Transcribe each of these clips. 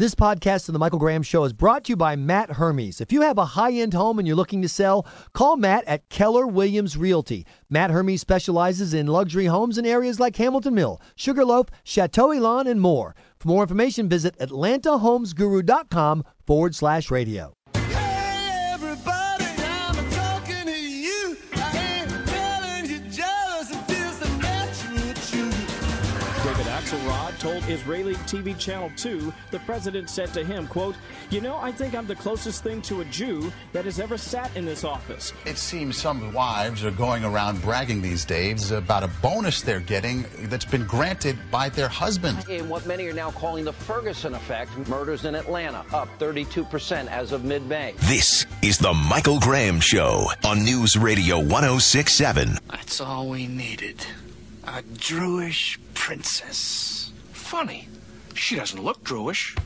This podcast of the Michael Graham Show is brought to you by Matt Hermes. If you have a high end home and you're looking to sell, call Matt at Keller Williams Realty. Matt Hermes specializes in luxury homes in areas like Hamilton Mill, Sugarloaf, Chateau Elan, and more. For more information, visit AtlantaHomesGuru.com forward slash radio. Told Israeli TV Channel 2 the president said to him, quote, You know, I think I'm the closest thing to a Jew that has ever sat in this office. It seems some wives are going around bragging these days about a bonus they're getting that's been granted by their husband. In what many are now calling the Ferguson effect, murders in Atlanta up 32% as of mid May. This is the Michael Graham Show on News Radio 1067. That's all we needed. A Jewish princess. Funny. She doesn't look Druish.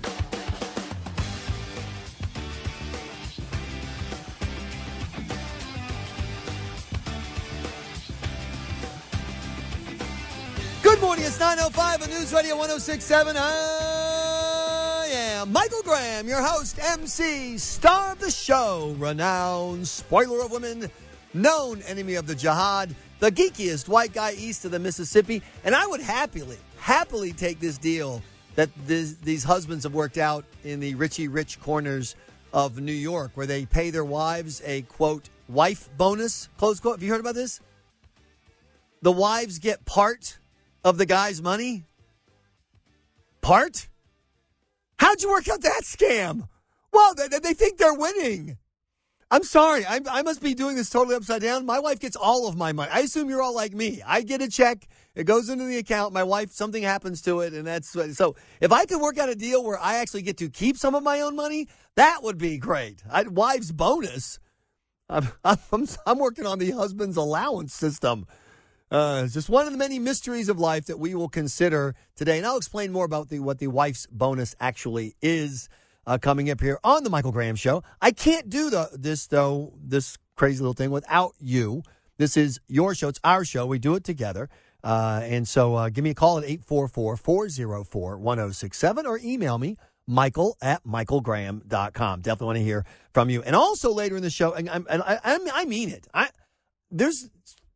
Good morning. It's 9.05 on News Radio 1067. I am Michael Graham, your host, MC, star of the show, renowned spoiler of women, known enemy of the jihad, the geekiest white guy east of the Mississippi. And I would happily, happily take this deal that this, these husbands have worked out in the Richie Rich corners of New York, where they pay their wives a quote, wife bonus, close quote. Have you heard about this? The wives get part of the guy's money? Part? How'd you work out that scam? Well, they, they think they're winning. I'm sorry. I, I must be doing this totally upside down. My wife gets all of my money. I assume you're all like me. I get a check. It goes into the account. My wife, something happens to it. And that's so if I could work out a deal where I actually get to keep some of my own money, that would be great. I, wife's bonus. I'm, I'm, I'm working on the husband's allowance system. Uh, just one of the many mysteries of life that we will consider today. And I'll explain more about the, what the wife's bonus actually is uh, coming up here on the Michael Graham Show. I can't do the, this, though, this crazy little thing without you. This is your show. It's our show. We do it together. Uh, and so uh, give me a call at 844 404 1067 or email me, michael at michaelgraham.com. Definitely want to hear from you. And also later in the show, and, and I, I, mean it, I, there's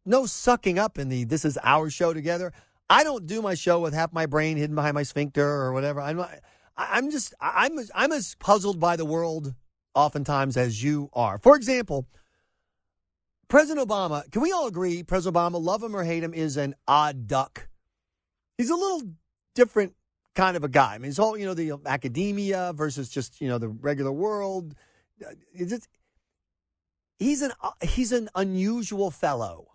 no sucking up in the this is our show together. I don't do my show with half my brain hidden behind my sphincter or whatever. I'm not, I'm just I'm I'm as puzzled by the world oftentimes as you are. For example, President Obama, can we all agree President Obama, love him or hate him, is an odd duck. He's a little different kind of a guy. I mean, it's all, you know, the academia versus just, you know, the regular world. Uh, just, he's an uh, he's an unusual fellow.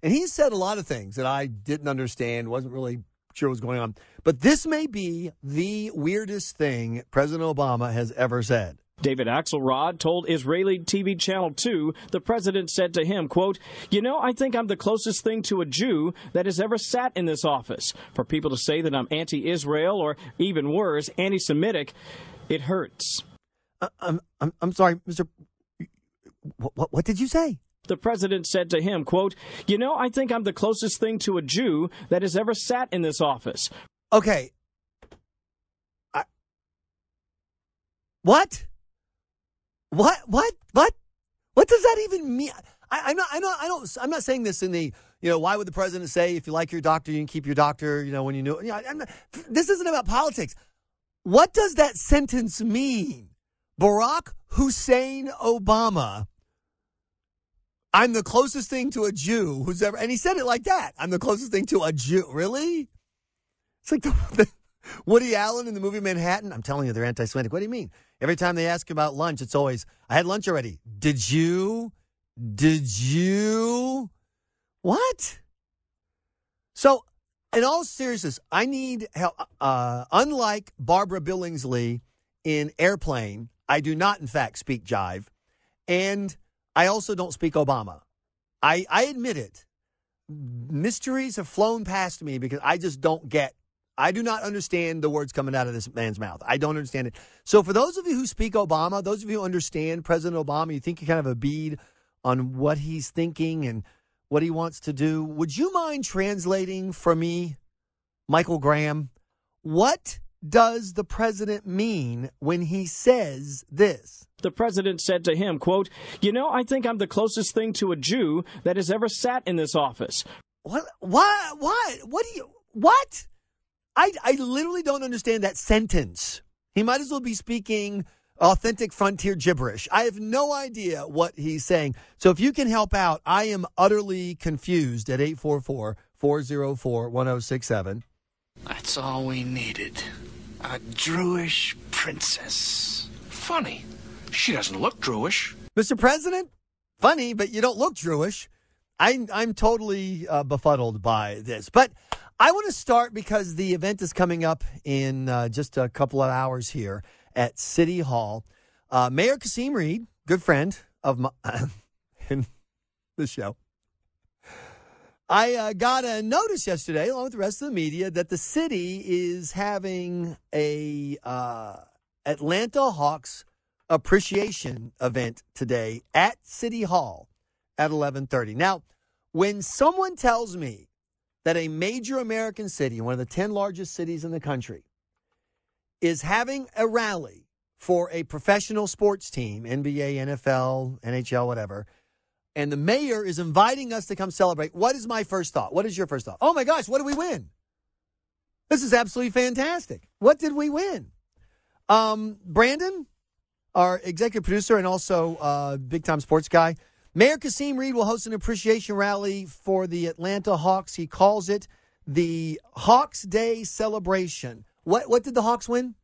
And he said a lot of things that I didn't understand, wasn't really sure what was going on. But this may be the weirdest thing President Obama has ever said. David Axelrod told Israeli TV Channel 2 the president said to him, quote, You know, I think I'm the closest thing to a Jew that has ever sat in this office. For people to say that I'm anti-Israel or even worse, anti-Semitic, it hurts. Uh, I'm, I'm, I'm sorry, Mr. What, what, what did you say? The president said to him, quote, You know, I think I'm the closest thing to a Jew that has ever sat in this office. Okay. I, what? What? What? What? What does that even mean? I, I'm not. I know. I don't. I'm not saying this in the. You know, why would the president say if you like your doctor, you can keep your doctor? You know, when you know. You know not, this isn't about politics. What does that sentence mean? Barack Hussein Obama. I'm the closest thing to a Jew who's ever, and he said it like that. I'm the closest thing to a Jew. Really? It's like the, the Woody Allen in the movie Manhattan. I'm telling you, they're anti-Semitic. What do you mean? Every time they ask about lunch, it's always, I had lunch already. Did you? Did you? What? So, in all seriousness, I need help. Uh, unlike Barbara Billingsley in Airplane, I do not, in fact, speak jive. And I also don't speak Obama. I, I admit it. Mysteries have flown past me because I just don't get I do not understand the words coming out of this man's mouth. I don't understand it. So, for those of you who speak Obama, those of you who understand President Obama, you think you kind of a bead on what he's thinking and what he wants to do. Would you mind translating for me, Michael Graham, what does the president mean when he says this? The president said to him, quote, You know, I think I'm the closest thing to a Jew that has ever sat in this office. What? What? What? What do you? What? I I literally don't understand that sentence. He might as well be speaking authentic frontier gibberish. I have no idea what he's saying. So if you can help out, I am utterly confused at 844-404-1067. That's all we needed. A Jewish princess. Funny. She doesn't look Jewish. Mr. President, funny, but you don't look Jewish. I'm, I'm totally uh, befuddled by this. But I want to start because the event is coming up in uh, just a couple of hours here at City Hall. Uh, Mayor Kasim Reed, good friend of my, in the show. I uh, got a notice yesterday, along with the rest of the media, that the city is having a uh, Atlanta Hawks appreciation event today at City Hall at 11:30. Now, when someone tells me that a major American city, one of the 10 largest cities in the country, is having a rally for a professional sports team, NBA, NFL, NHL, whatever, and the mayor is inviting us to come celebrate, what is my first thought? What is your first thought? Oh my gosh, what did we win? This is absolutely fantastic. What did we win? Um, Brandon, our executive producer and also uh, big time sports guy, Mayor Kasim Reed will host an appreciation rally for the Atlanta Hawks. He calls it the Hawks Day Celebration. What what did the Hawks win?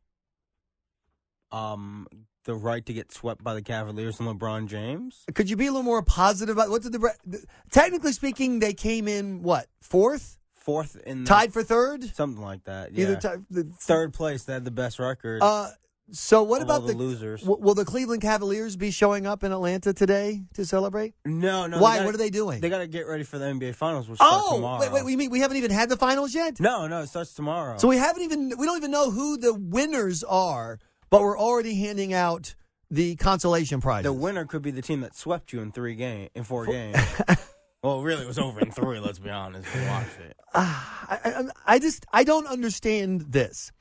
um, the right to get swept by the Cavaliers and LeBron James. Could you be a little more positive about what did the technically speaking they came in what fourth Fourth in the, tied for third something like that. Yeah. either ti- the, Third place, they had the best record. Uh, so what about the the losers? w- will the Cleveland Cavaliers be showing up in Atlanta today to celebrate? no, no. Why? gotta- what are they doing? They got to get ready for the NBA Finals, which starts oh, tomorrow. wait, wait, we mean we haven't even had the finals yet. no, no, it starts tomorrow. So we haven't even we don't even know who the winners are, but we're already handing out the consolation prize. the winner could be the team that swept you in three game in four games. well, really, it was over in three. Let's be honest. We watched it. I, I, I just I don't understand this.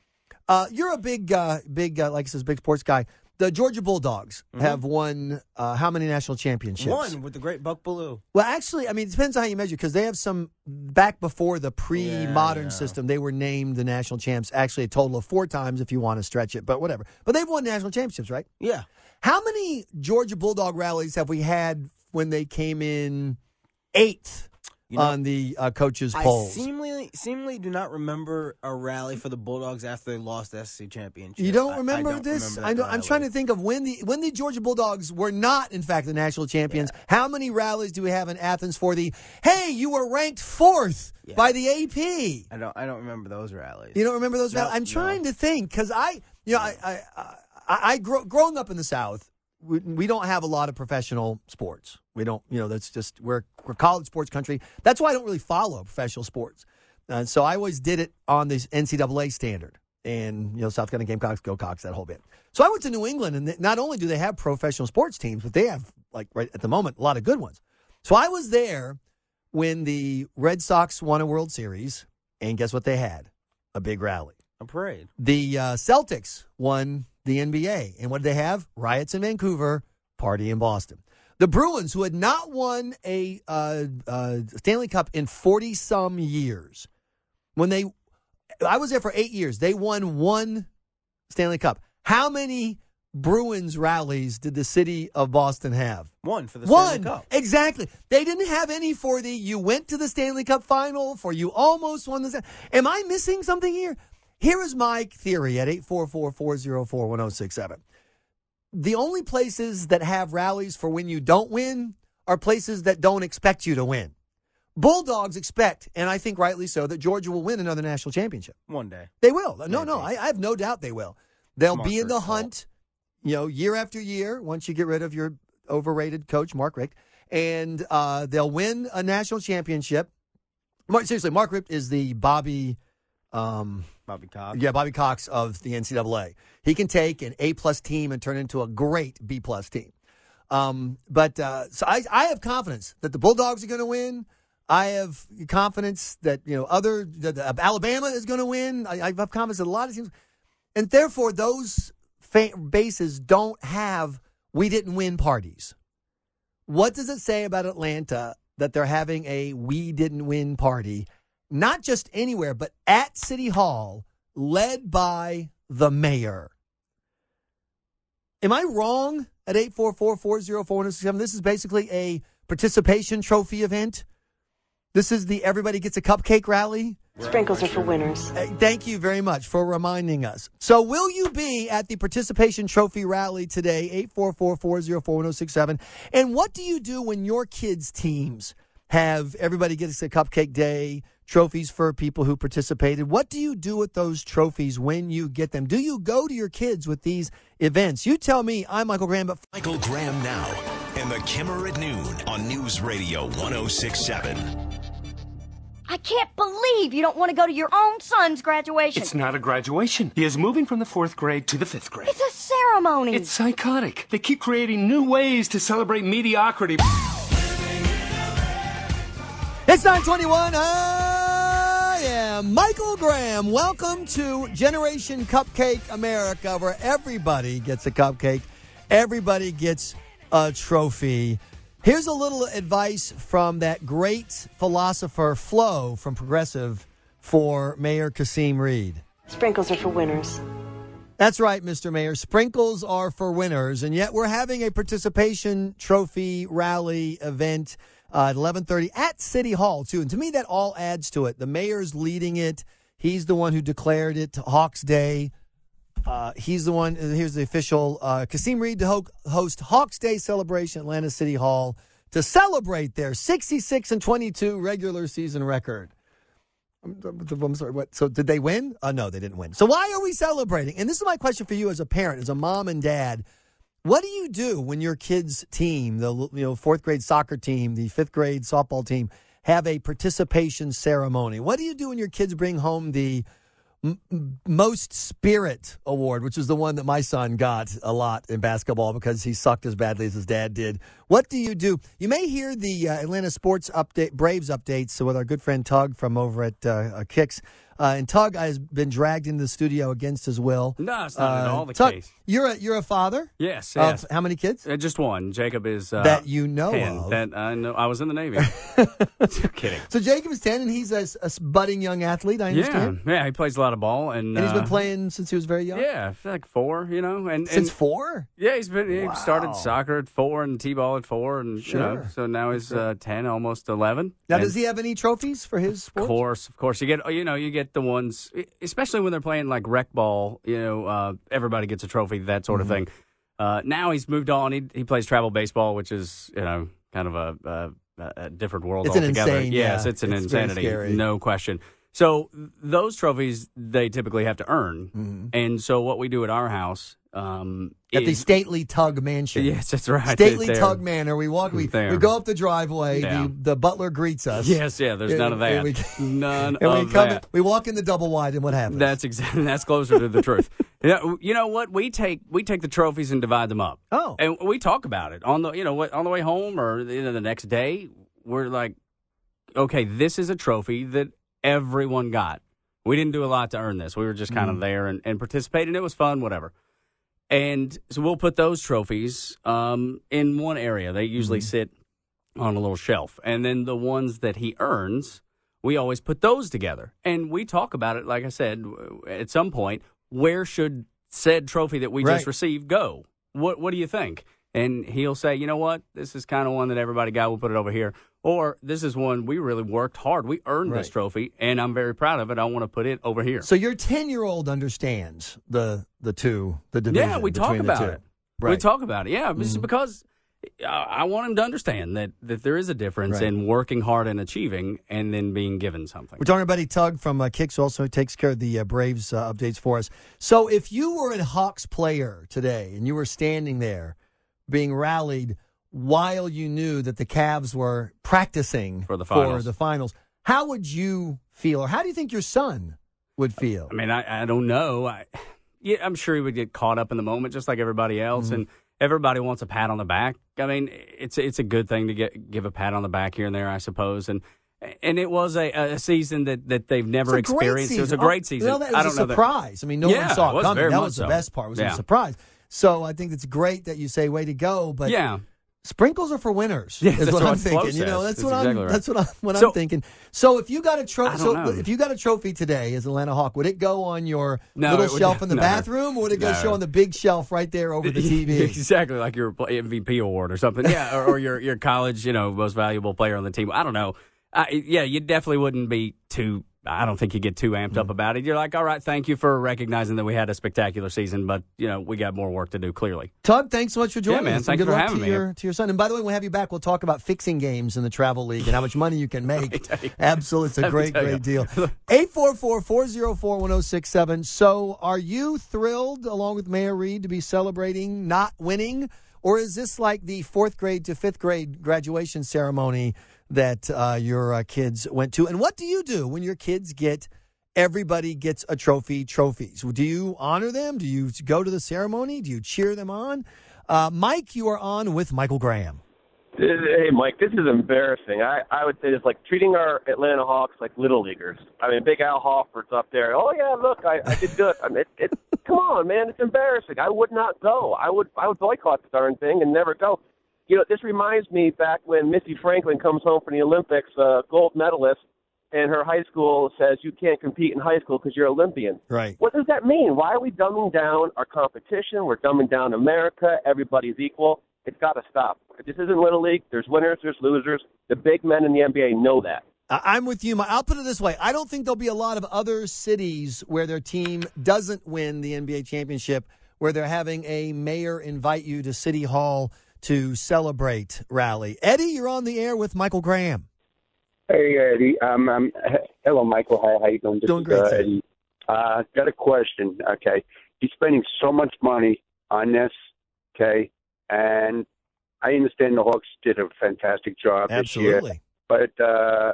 Uh, you're a big uh, big uh, like I says big sports guy. The Georgia Bulldogs have won uh, how many national championships? One with the great Buck Belue. Well, actually, I mean, it depends on how you measure because they have some back before the pre-modern yeah. system. They were named the national champs. Actually, a total of four times if you want to stretch it, but whatever. But they've won national championships, right? Yeah. How many Georgia Bulldog rallies have we had when they came in eighth You know, on the uh, coaches' I polls? seemingly, seemingly do not remember a rally for the Bulldogs after they lost the SC championship. You don't I- I remember don't this? remember I I'm trying to think of when the when the Georgia Bulldogs were not, in fact, the national champions. How many rallies do we have in Athens for the? Hey, you were ranked fourth Yeah. by the AP. I don't. I don't remember those rallies. You don't remember those? No, rallies? I'm no. trying to think because I, you know, I, I, I, I grow, growing up in the South, we, we don't have a lot of professional sports. We don't, you know, that's just we're we're college sports country. That's why I don't really follow professional sports. Uh, so I always did it on this NCAA standard, and you know, South Carolina Gamecocks, Go Cox, that whole bit. So I went to New England, and not only do they have professional sports teams, but they have like right at the moment a lot of good ones. So I was there when the Red Sox won a World Series, and guess what they had? A big rally. A parade. The uh, Celtics won the NBA. And what did they have? Riots in Vancouver, party in Boston. The Bruins, who had not won a uh, uh, Stanley Cup in 40 some years, when they, I was there for eight years, they won one Stanley Cup. How many Bruins rallies did the city of Boston have? One for the One. Stanley Cup. Exactly. They didn't have any for the you went to the Stanley Cup final, for you almost won the. Am I missing something here? Here is my theory at 844-404-1067. The only places that have rallies for when you don't win are places that don't expect you to win. Bulldogs expect, and I think rightly so, that Georgia will win another national championship. One day. They will. No, no, I, I have no doubt they will. They'll Mark be in the hunt, you know, year after year. Once you get rid of your overrated coach, Mark Richt, and uh, they'll win a national championship. Mark, seriously, Mark Richt is the Bobby, um, Bobby Cox. yeah, Bobby Cox of the NCAA. He can take an A plus team and turn into a great B plus team. Um, but uh, so I, I have confidence that the Bulldogs are going to win. I have confidence that you know other that uh, Alabama is going to win. I, I have confidence that a lot of teams. And therefore, those fa- bases don't have we didn't win parties. What does it say about Atlanta that they're having a we didn't win party, not just anywhere, but at City Hall, led by the mayor? Am I wrong at 844-404-1067? This is basically a participation trophy event. This is the everybody gets a cupcake rally. Sprinkles are for winners. Uh, Thank you very much for reminding us. So, will you be at the participation trophy rally today? 844-404-1067. And what do you do when your kids' teams have everybody gets a cupcake day, trophies for people who participated? What do you do with those trophies when you get them? Do you go to your kids with these events? You tell me. I'm Michael Graham, but Michael Graham now and the Kimmer at noon on News Radio 1067. I can't believe you don't want to go to your own son's graduation. It's not a graduation. He is moving from the fourth grade to the fifth grade. It's a ceremony. It's psychotic. They keep creating new ways to celebrate mediocrity. It's 921. I am Michael Graham. Welcome to Generation Cupcake America, where everybody gets a cupcake, everybody gets a trophy. Here's a little advice from that great philosopher Flo from Progressive for Mayor Kasim Reed. Sprinkles are for winners. That's right, Mr. Mayor. Sprinkles are for winners, and yet we're having a participation trophy rally event uh, at 11:30 at City Hall too. And to me, that all adds to it. The mayor's leading it. He's the one who declared it Hawks Day. Uh, he's the one. Here's the official. Uh, Kasim Reed to ho- host Hawks Day celebration at Atlanta City Hall to celebrate their 66 and 22 regular season record. I'm, I'm sorry. What? So did they win? Uh, no, they didn't win. So why are we celebrating? And this is my question for you as a parent, as a mom and dad. What do you do when your kids' team, the you know fourth grade soccer team, the fifth grade softball team, have a participation ceremony? What do you do when your kids bring home the m- most spirit award, which is the one that my son got a lot in basketball because he sucked as badly as his dad did. What do you do? You may hear the uh, Atlanta sports update, Braves updates with our good friend Tug from over at uh, uh, Kicks. Uh, and Tug has been dragged into the studio against his will. No, it's not at Uh, all the Tug, case. You're a you're a father. Yes, Of yes. how many kids? Uh, just one. Jacob is uh, That you know 10. of. That I know. I was in the Navy. kidding. So Jacob is ten, and he's a, a budding young athlete. I Yeah, understand. yeah. He plays a lot of ball, and, And he's been uh, playing since he was very young. Yeah, like four. You know, and Since and- four. Yeah, he's been. He Wow. started soccer at four and t-ball at four, and you know, Sure. so now he's uh, ten, almost eleven. Now, And- does he have any trophies for his Of course, of course. You get, you know, you get the ones, especially when they're playing like rec ball. You know, uh, everybody gets a trophy, that sort Mm-hmm. of thing. Uh, now he's moved on. He he plays travel baseball, which is you know kind of a, a, a different world It's an altogether. insane- yes, yeah, it's an it's insanity, no question. So those trophies they typically have to earn, Mm-hmm. and so what we do at our house um, At the stately Tug Mansion. Yes, that's right. Stately There. Tug Manor. We walk. We, There. we go up the driveway. Yeah. The, the butler greets us. Yes, yeah. There's And- none of that. we- none And we of come. that. We walk in the double wide, and what happens? That's exactly that's closer to the truth. Yeah, you know what? We take we take the trophies and divide them up. Oh. and we talk about it on the you know what on the way home or you know, the next day. We're like, okay, this is a trophy that everyone got. We didn't do a lot to earn this. We were just kind Mm. of there and, and participated. It was fun, whatever. And so we'll put those trophies um, in one area. They usually Mm-hmm. sit on a little shelf. And then the ones that he earns, we always put those together. And we talk about it, like I said, at some point, where should said trophy that we Right. just received go? What What do you think? And he'll say, you know what, this is kind of one that everybody got. We'll put it over here. Or this is one we really worked hard. We earned this trophy, and I'm very proud of it. I want to put it over here. so your ten year old understands the the two the division. Yeah, we talk about it. We Right. Mm-hmm. talk about it. Yeah, it's because I want him to understand that, that there is a difference Right. in working hard and achieving and then being given something. We're talking about Tug from uh, Kicks, also takes care of the uh, Braves uh, updates for us. So, if you were a Hawks player today and you were standing there being rallied while you knew that the Cavs were practicing For the finals. the finals, how would you feel, or how do you think your son would feel? I mean, I, I don't know. I, yeah, I'm sure he would get caught up in the moment, just like everybody else, Mm-hmm. and everybody wants a pat on the back. I mean, it's it's a good thing to get give a pat on the back here and there, I suppose. And and it was a, a season that, that they've never It's a great experienced. It was a season. great Oh, season. well, that I was don't a know surprise. I mean, no Yeah, one saw it it coming. That was the so. best part. It Was Yeah. a surprise. So I think it's great that you say way to go. But Yeah. sprinkles are for winners. Yeah, is that's what I'm thinking. You know, that's That's what exactly I'm. right. That's what I'm. What So- I'm thinking. So if you got a I trophy, so know. if you got a trophy today as Atlanta Hawk, would it go on your No, little would- shelf in the no. bathroom, or would it go No. show on the big shelf right there over the TV? exactly like your MVP award or something. Yeah, or, or your your college, you know, most valuable player on the team. I don't know. Uh, yeah, you definitely wouldn't be too. I don't think you get too amped Mm. up about it. You're like, all right, thank you for recognizing that we had a spectacular season, but you know, we got more work to do. Clearly, Tug, thanks so much for joining Yeah, man. us. Thanks good for luck having to me. your to your son. And by the way, when we have you back, we'll talk about fixing games in the travel league and how much money you can make. Absolutely, it's a great, great deal. 844-404-1067. So, are you thrilled, along with Mayor Reed, to be celebrating not winning, or is this like the fourth grade to fifth grade graduation ceremony that uh, your uh, kids went to? And what do you do when your kids get? Everybody gets a trophy. Trophies. Do you honor them? Do you go to the ceremony? Do you cheer them on? Uh, Mike, you are on with Michael Graham. Hey, Mike, this is embarrassing. I, I would say it's like treating our Atlanta Hawks like little leaguers. I mean, Big Al Horford's up there. Oh yeah, look, I, I did good. I mean, it, it, come on, man, it's embarrassing. I would not go. I would I would boycott the darn thing and never go. You know, this reminds me back when Missy Franklin comes home from the Olympics, uh, gold medalist, and her high school says you can't compete in high school because you're Olympian. Right. What does that mean? Why are we dumbing down our competition? We're dumbing down America. Everybody's equal. It's got to stop. This isn't Little League. There's winners, there's losers. The big men in the NBA know that. I'm with you. I'll put it this way: I don't think there'll be a lot of other cities where their team doesn't win the NBA championship, where they're having a mayor invite you to City Hall to celebrate rally. Eddie, you're on the air with Michael Graham. Hey Eddie, um, um, hello Michael. Hi, how you doing? This Doing is, great, uh. Eddie. Uh, got a question. Okay, he's spending so much money on this. Okay, and I understand the Hawks did a fantastic job this year, Absolutely. but uh,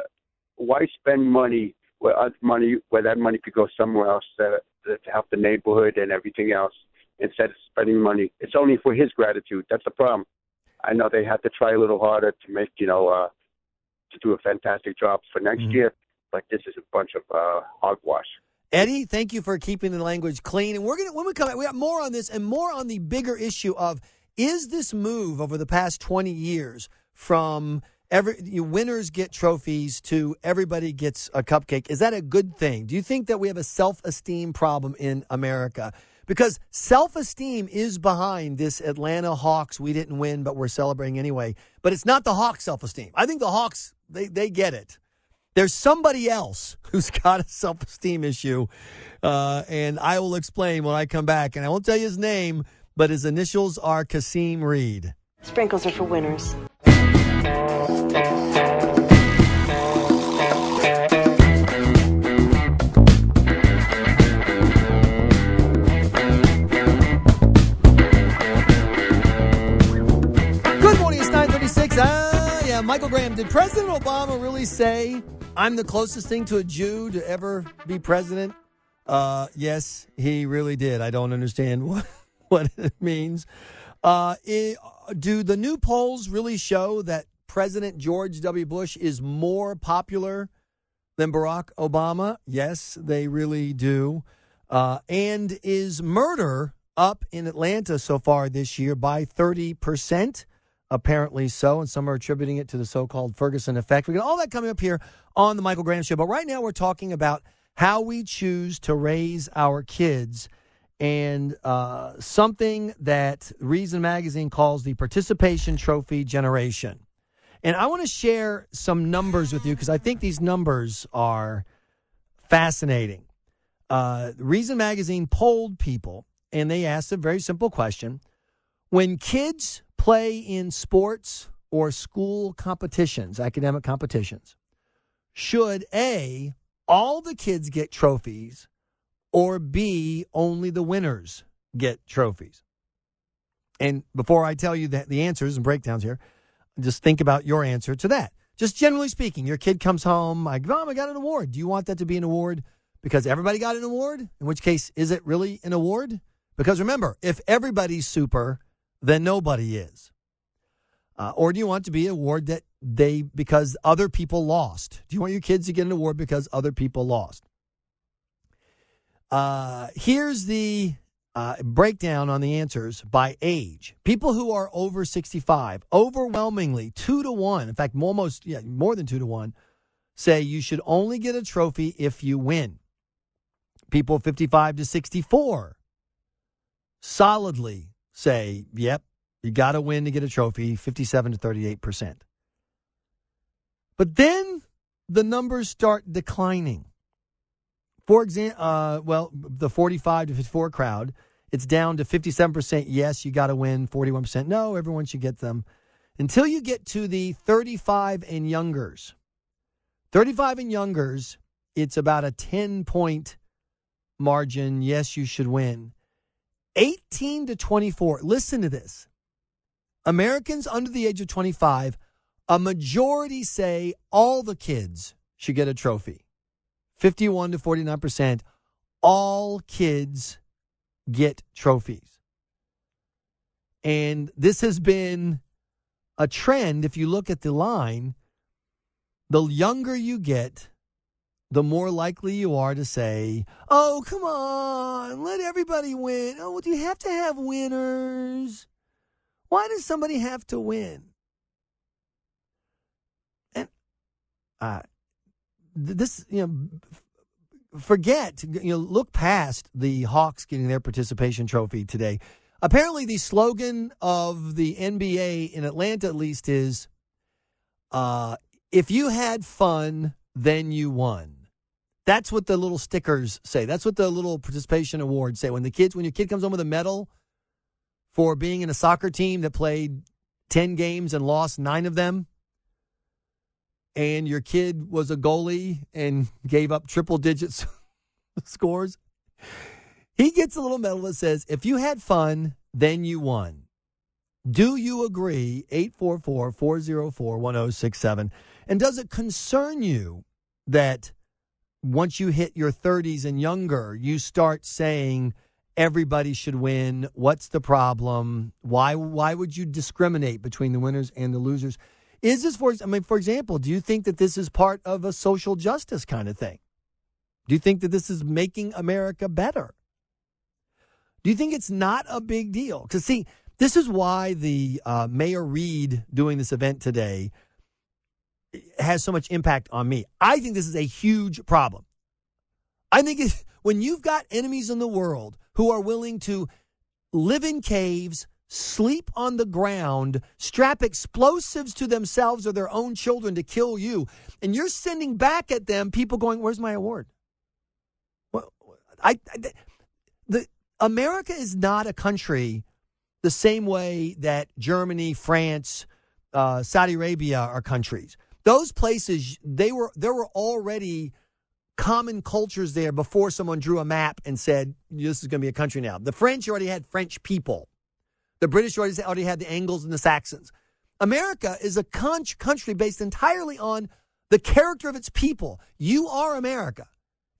why spend money where uh, money where that money could go somewhere else to, to help the neighborhood and everything else instead of spending money? It's only for his gratitude. That's the problem. I know they had to try a little harder to make you know. uh to do a fantastic job for next Mm-hmm. year. But this is a bunch of uh, hogwash. Eddie, thank you for keeping the language clean. And we're gonna when we come back, we got more on this and more on the bigger issue of is this move over the past twenty years from every you winners get trophies to everybody gets a cupcake. Is that a good thing? Do you think that we have a self esteem problem in America? Because self esteem is behind this Atlanta Hawks. We didn't win, but we're celebrating anyway. But it's not the Hawks' self esteem. I think the Hawks they they get it. There's somebody else who's got a self esteem issue. Uh, and I will explain when I come back. And I won't tell you his name, but his initials are Kasim Reed. Sprinkles are for winners. Michael Graham. Did President Obama really say, I'm the closest thing to a Jew to ever be president? Uh, yes, he really did. I don't understand what, what it means. Uh, it, do the new polls really show that President George W. Bush is more popular than Barack Obama? Yes, they really do. Uh, and is murder up in Atlanta so far this year by 30%? Apparently so, and some are attributing it to the so called Ferguson effect. We got all that coming up here on the Michael Graham Show. But right now, we're talking about how we choose to raise our kids and uh, something that Reason Magazine calls the participation trophy generation. And I want to share some numbers with you because I think these numbers are fascinating. Uh, Reason Magazine polled people and they asked a very simple question When kids play in sports or school competitions, academic competitions, should A, all the kids get trophies or B, only the winners get trophies? And before I tell you the answers and breakdowns here, just think about your answer to that. Just generally speaking, your kid comes home, like, Mom, oh, I got an award. Do you want that to be an award because everybody got an award? In which case, is it really an award? Because remember, if everybody's super, then nobody is. Uh, or do you want to be an award that they because other people lost? Do you want your kids to get an award because other people lost? Uh, here's the uh, breakdown on the answers by age. People who are over 65, overwhelmingly two to one, in fact, almost yeah, more than two to one, say you should only get a trophy if you win. People 55 to 64 solidly say, yep, you got to win to get a trophy, 57 to 38%. But then the numbers start declining. For example, uh, well, the 45 to 54 crowd, it's down to 57% yes, you got to win, 41% no, everyone should get them. Until you get to the 35 and youngers. 35 and youngers, it's about a 10 point margin. Yes, you should win. 18 to 24, listen to this. Americans under the age of 25, a majority say all the kids should get a trophy. 51 to 49%, all kids get trophies. And this has been a trend. If you look at the line, the younger you get, the more likely you are to say, Oh, come on, let everybody win. Oh, do you have to have winners? Why does somebody have to win? And uh, this, you know, forget, you know, look past the Hawks getting their participation trophy today. Apparently, the slogan of the NBA in Atlanta, at least, is uh, if you had fun, then you won. That's what the little stickers say. That's what the little participation awards say. When the kids, when your kid comes home with a medal for being in a soccer team that played 10 games and lost nine of them, and your kid was a goalie and gave up triple digits scores, he gets a little medal that says, if you had fun, then you won. Do you agree? 844 404 1067. And does it concern you that once you hit your 30s and younger, you start saying everybody should win? What's the problem? Why why would you discriminate between the winners and the losers? Is this for I mean for example, do you think that this is part of a social justice kind of thing? Do you think that this is making America better? Do you think it's not a big deal? Because see, this is why the uh, Mayor Reed doing this event today has so much impact on me. I think this is a huge problem. I think when you've got enemies in the world who are willing to live in caves, sleep on the ground, strap explosives to themselves or their own children to kill you, and you're sending back at them people going, "Where's my award?" Well, I, I the America is not a country the same way that Germany, France, uh, Saudi Arabia are countries. Those places, they were there were already common cultures there before someone drew a map and said this is going to be a country now. The French already had French people. The British already had the Angles and the Saxons. America is a con- country based entirely on the character of its people. You are America.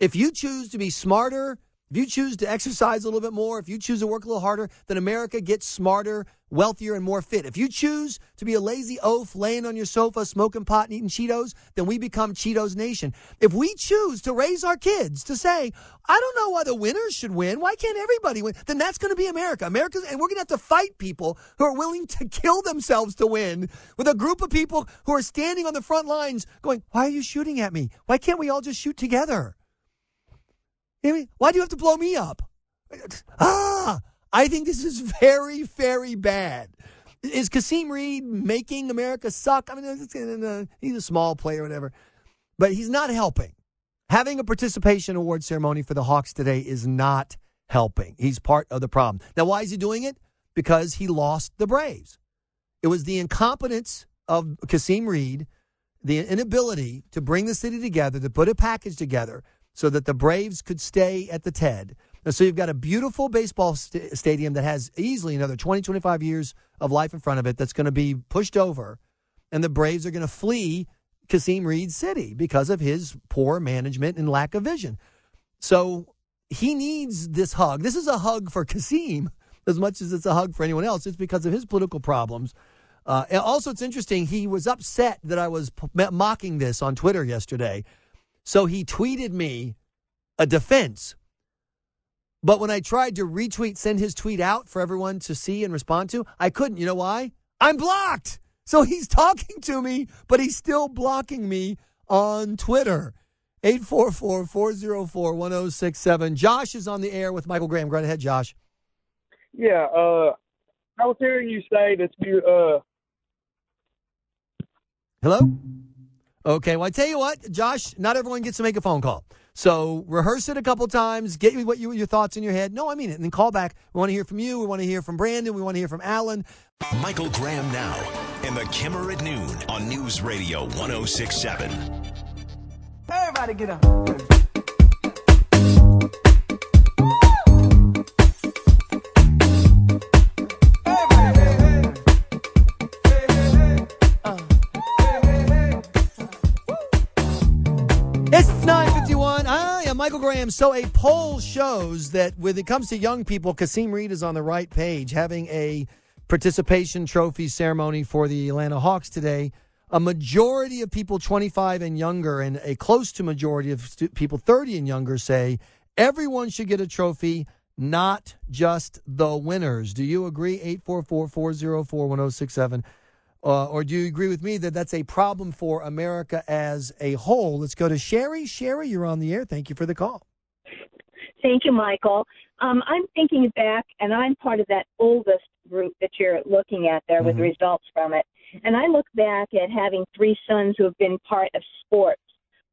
If you choose to be smarter, if you choose to exercise a little bit more, if you choose to work a little harder, then America gets smarter, wealthier, and more fit. If you choose to be a lazy oaf laying on your sofa, smoking pot and eating Cheetos, then we become Cheetos Nation. If we choose to raise our kids to say, I don't know why the winners should win, why can't everybody win? Then that's going to be America. America, and we're going to have to fight people who are willing to kill themselves to win with a group of people who are standing on the front lines going, Why are you shooting at me? Why can't we all just shoot together? Why do you have to blow me up? Ah, I think this is very, very bad. Is Kasim Reed making America suck? I mean, he's a small player, whatever, but he's not helping. Having a participation award ceremony for the Hawks today is not helping. He's part of the problem. Now, why is he doing it? Because he lost the Braves. It was the incompetence of Kasim Reed, the inability to bring the city together, to put a package together so that the Braves could stay at the TED. And so you've got a beautiful baseball st- stadium that has easily another 20, 25 years of life in front of it that's going to be pushed over. And the Braves are going to flee Kasim Reed City because of his poor management and lack of vision. So he needs this hug. This is a hug for Kasim as much as it's a hug for anyone else. It's because of his political problems. Uh, and also, it's interesting. He was upset that I was p- mocking this on Twitter yesterday, so he tweeted me a defense. But when I tried to retweet, send his tweet out for everyone to see and respond to, I couldn't. You know why? I'm blocked. So he's talking to me, but he's still blocking me on Twitter. 844 404 1067. Josh is on the air with Michael Graham. Go right ahead, Josh. Yeah, uh, I was hearing you say that you, uh, Hello? Okay, well, I tell you what, Josh, not everyone gets to make a phone call. So rehearse it a couple times, get what you, your thoughts in your head. No, I mean it. And then call back. We want to hear from you. We want to hear from Brandon. We want to hear from Alan. Michael Graham now in the Kimmer at noon on News Radio 1067. Everybody get up. Michael Graham. So a poll shows that when it comes to young people, Kasim Reed is on the right page, having a participation trophy ceremony for the Atlanta Hawks today. A majority of people 25 and younger, and a close to majority of people 30 and younger, say everyone should get a trophy, not just the winners. Do you agree? 844 404 1067. Uh, or do you agree with me that that's a problem for America as a whole? Let's go to Sherry. Sherry, you're on the air. Thank you for the call. Thank you, Michael. Um, I'm thinking back, and I'm part of that oldest group that you're looking at there with Mhm. results from it. And I look back at having three sons who have been part of sports.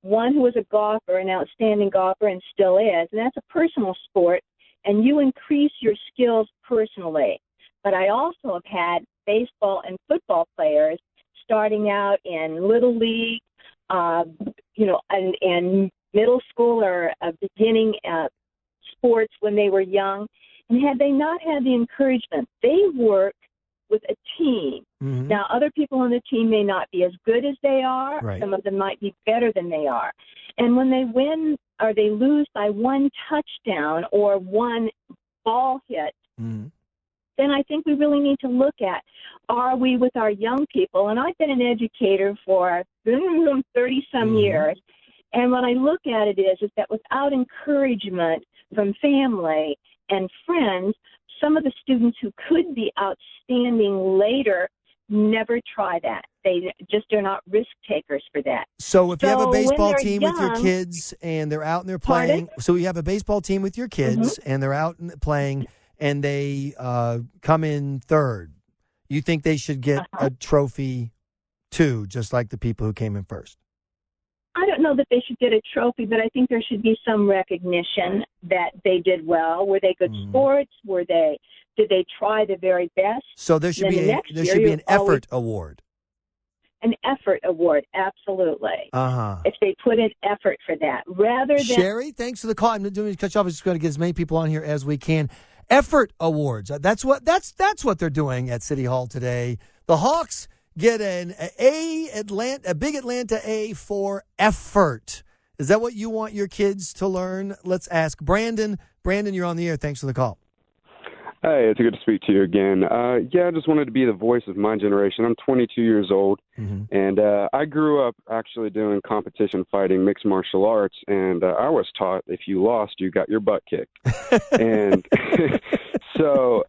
One who was a golfer, an outstanding golfer, and still is, and that's a personal sport, and you increase your skills personally. But I also have had baseball and football players starting out in little league, uh, you know, and, and middle school or uh, beginning uh, sports when they were young. And had they not had the encouragement, they work with a team. Mm-hmm. Now, other people on the team may not be as good as they are. Right. Some of them might be better than they are. And when they win or they lose by one touchdown or one ball hit, then I think we really need to look at are we with our young people? And I've been an educator for 30 some mm-hmm. years. And what I look at it is, is that without encouragement from family and friends, some of the students who could be outstanding later never try that. They just are not risk takers for that. So if you have a baseball team with your kids and they're out and they're Pardon? playing, so you have a baseball team with your mm-hmm. kids and they're out and playing and they uh, come in third, you think they should get Uh-huh. a trophy too, just like the people who came in first? I don't know that they should get a trophy, but I think there should be some recognition that they did well. Were they good Mm-hmm. sports? Were they did they try the very best? So there should be the a, there should be an effort award. An effort award, absolutely. Uh huh. If they put in effort for that, rather than Sherry, thanks for the call. I'm not doing to cut you off. I'm just going to get as many people on here as we can. Effort awards. Uh, That's what that's that's what they're doing at City Hall today. The Hawks get an A Atlanta, a big Atlanta A for effort. Is that what you want your kids to learn? Let's ask Brandon. Brandon, you're on the air. Thanks for the call. Hey, it's good to speak to you again. Uh, yeah, I just wanted to be the voice of my generation. I'm 22 years old, and uh, I grew up actually doing competition fighting, mixed martial arts, and uh, I was taught if you lost, you got your butt kicked. and so,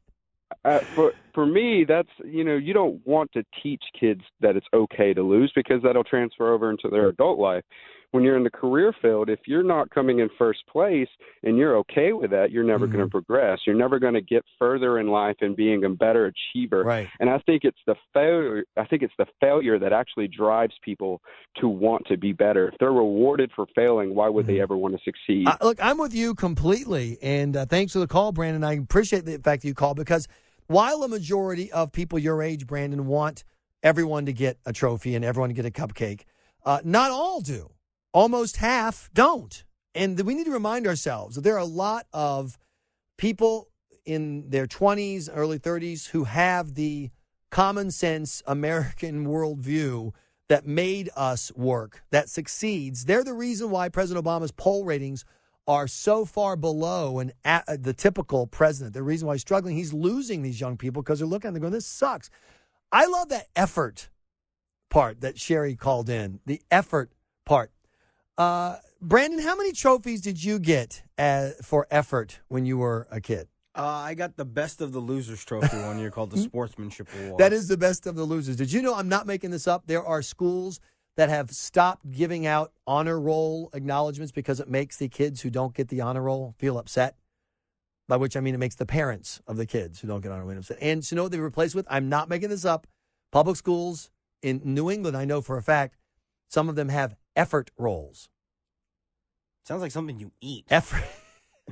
uh, for for me, that's you know, you don't want to teach kids that it's okay to lose because that'll transfer over into their adult life. When you're in the career field, if you're not coming in first place and you're okay with that, you're never going to progress. You're never going to get further in life and being a better achiever. Right. And I think it's the failure. I think it's the failure that actually drives people to want to be better. If they're rewarded for failing, why would they ever want to succeed? Uh, look, I'm with you completely, and uh, thanks for the call, Brandon. I appreciate the fact that you called because while a majority of people your age, Brandon, want everyone to get a trophy and everyone to get a cupcake, uh, not all do. Almost half don't, and we need to remind ourselves that there are a lot of people in their 20s, early 30s who have the common sense American worldview that made us work, that succeeds. They're the reason why President Obama's poll ratings are so far below an, a, uh, the typical president. The reason why he's struggling, he's losing these young people because they're looking and they're going, this sucks. I love that effort part that Sherry called in. The effort part. Uh, Brandon, how many trophies did you get uh, for effort when you were a kid? Uh, I got the best of the losers trophy one year called the Sportsmanship Award. That is the best of the losers. Did you know I'm not making this up? There are schools that have stopped giving out honor roll acknowledgments because it makes the kids who don't get the honor roll feel upset. By which I mean it makes the parents of the kids who don't get honor roll upset. And you know what they replaced with? I'm not making this up. Public schools in New England, I know for a fact, some of them have effort rolls. Sounds like something you eat. Effort,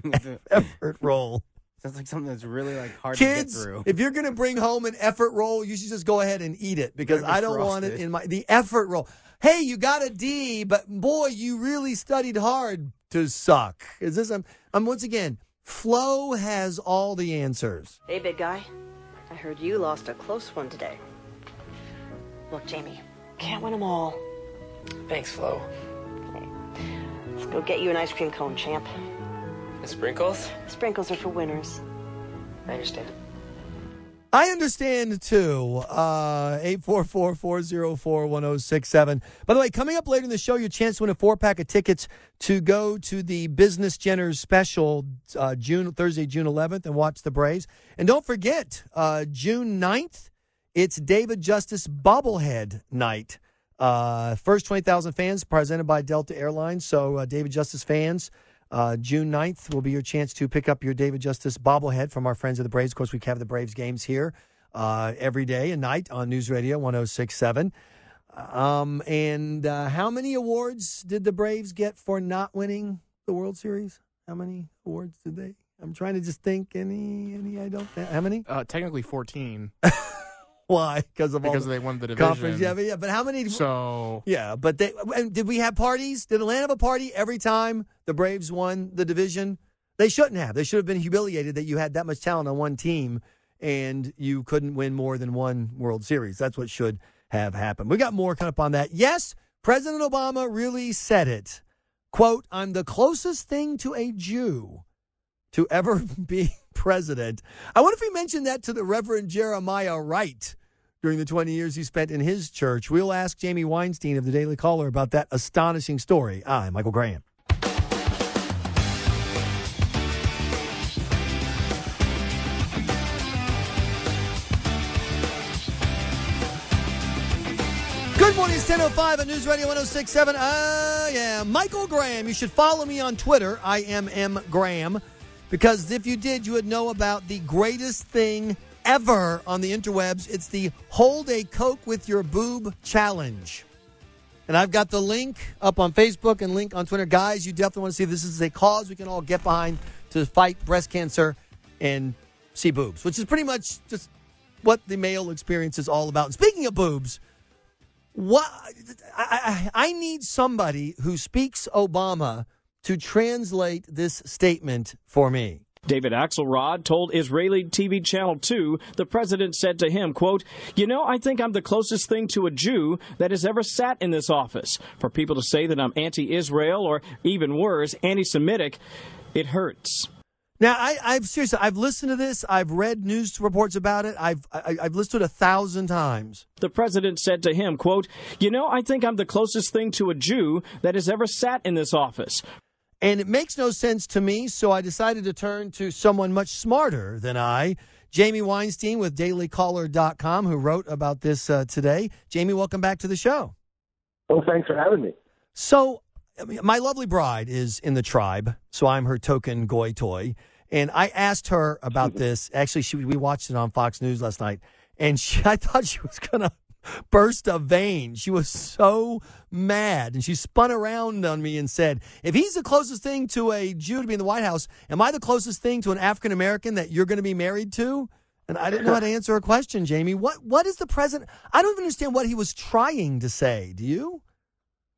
effort roll. Sounds like something that's really like hard to Kids, get through. if you're going to bring home an effort roll, you should just go ahead and eat it because I don't want it in my the effort roll. Hey, you got a D, but boy, you really studied hard to suck. Is this? I'm, I'm once again. Flo has all the answers. Hey, big guy. I heard you lost a close one today. Look, Jamie, can't win them all. Thanks, Flo. Let's go get you an ice cream cone, champ. The sprinkles? Sprinkles are for winners. I understand. I understand too. Eight four four four zero four one zero six seven. By the way, coming up later in the show, your chance to win a four pack of tickets to go to the Business Jenners special uh, June Thursday, June 11th, and watch the Braves. And don't forget, uh, June 9th, it's David Justice bobblehead night. Uh, first 20,000 fans presented by Delta Airlines. So, uh, David Justice fans, uh, June 9th will be your chance to pick up your David Justice bobblehead from our friends of the Braves. Of course, we have the Braves games here uh, every day and night on News Radio 1067. Um, and uh, how many awards did the Braves get for not winning the World Series? How many awards did they? I'm trying to just think. Any? Any? I don't. How many? Uh, technically 14 Why? Because of all because the they won the conference. division. Yeah, but, yeah, but how many? So Yeah, but they and did we have parties? Did Atlanta have a party every time the Braves won the division? They shouldn't have. They should have been humiliated that you had that much talent on one team and you couldn't win more than one World Series. That's what should have happened. We got more coming up on that. Yes, President Obama really said it. Quote, I'm the closest thing to a Jew to ever be president. I wonder if he mentioned that to the Reverend Jeremiah Wright during the 20 years he spent in his church. We'll ask Jamie Weinstein of the Daily Caller about that astonishing story. I'm Michael Graham. Good morning, it's 10.05 on News Radio 1067. I am Michael Graham. You should follow me on Twitter. I am M. Graham. Because if you did, you would know about the greatest thing ever on the interwebs. It's the Hold a Coke with Your Boob Challenge. And I've got the link up on Facebook and link on Twitter. Guys, you definitely want to see this is a cause we can all get behind to fight breast cancer and see boobs, which is pretty much just what the male experience is all about. And speaking of boobs, what I, I, I need somebody who speaks Obama to translate this statement for me. David Axelrod told Israeli TV Channel 2 the president said to him, quote, You know, I think I'm the closest thing to a Jew that has ever sat in this office. For people to say that I'm anti Israel or even worse, anti Semitic, it hurts. Now, I, I've seriously, I've listened to this. I've read news reports about it. I've, I, I've listened to it a thousand times. The president said to him, quote, You know, I think I'm the closest thing to a Jew that has ever sat in this office. And it makes no sense to me, so I decided to turn to someone much smarter than I, Jamie Weinstein with dailycaller.com, who wrote about this uh, today. Jamie, welcome back to the show. Well, thanks for having me. So, my lovely bride is in the tribe, so I'm her token goy toy. And I asked her about this. Actually, she, we watched it on Fox News last night, and she, I thought she was going to burst a vein. She was so mad, and she spun around on me and said, "If he's the closest thing to a Jew to be in the White House, am I the closest thing to an African American that you're going to be married to?" And I didn't know how to answer her question, Jamie. What What is the president? I don't even understand what he was trying to say. Do you?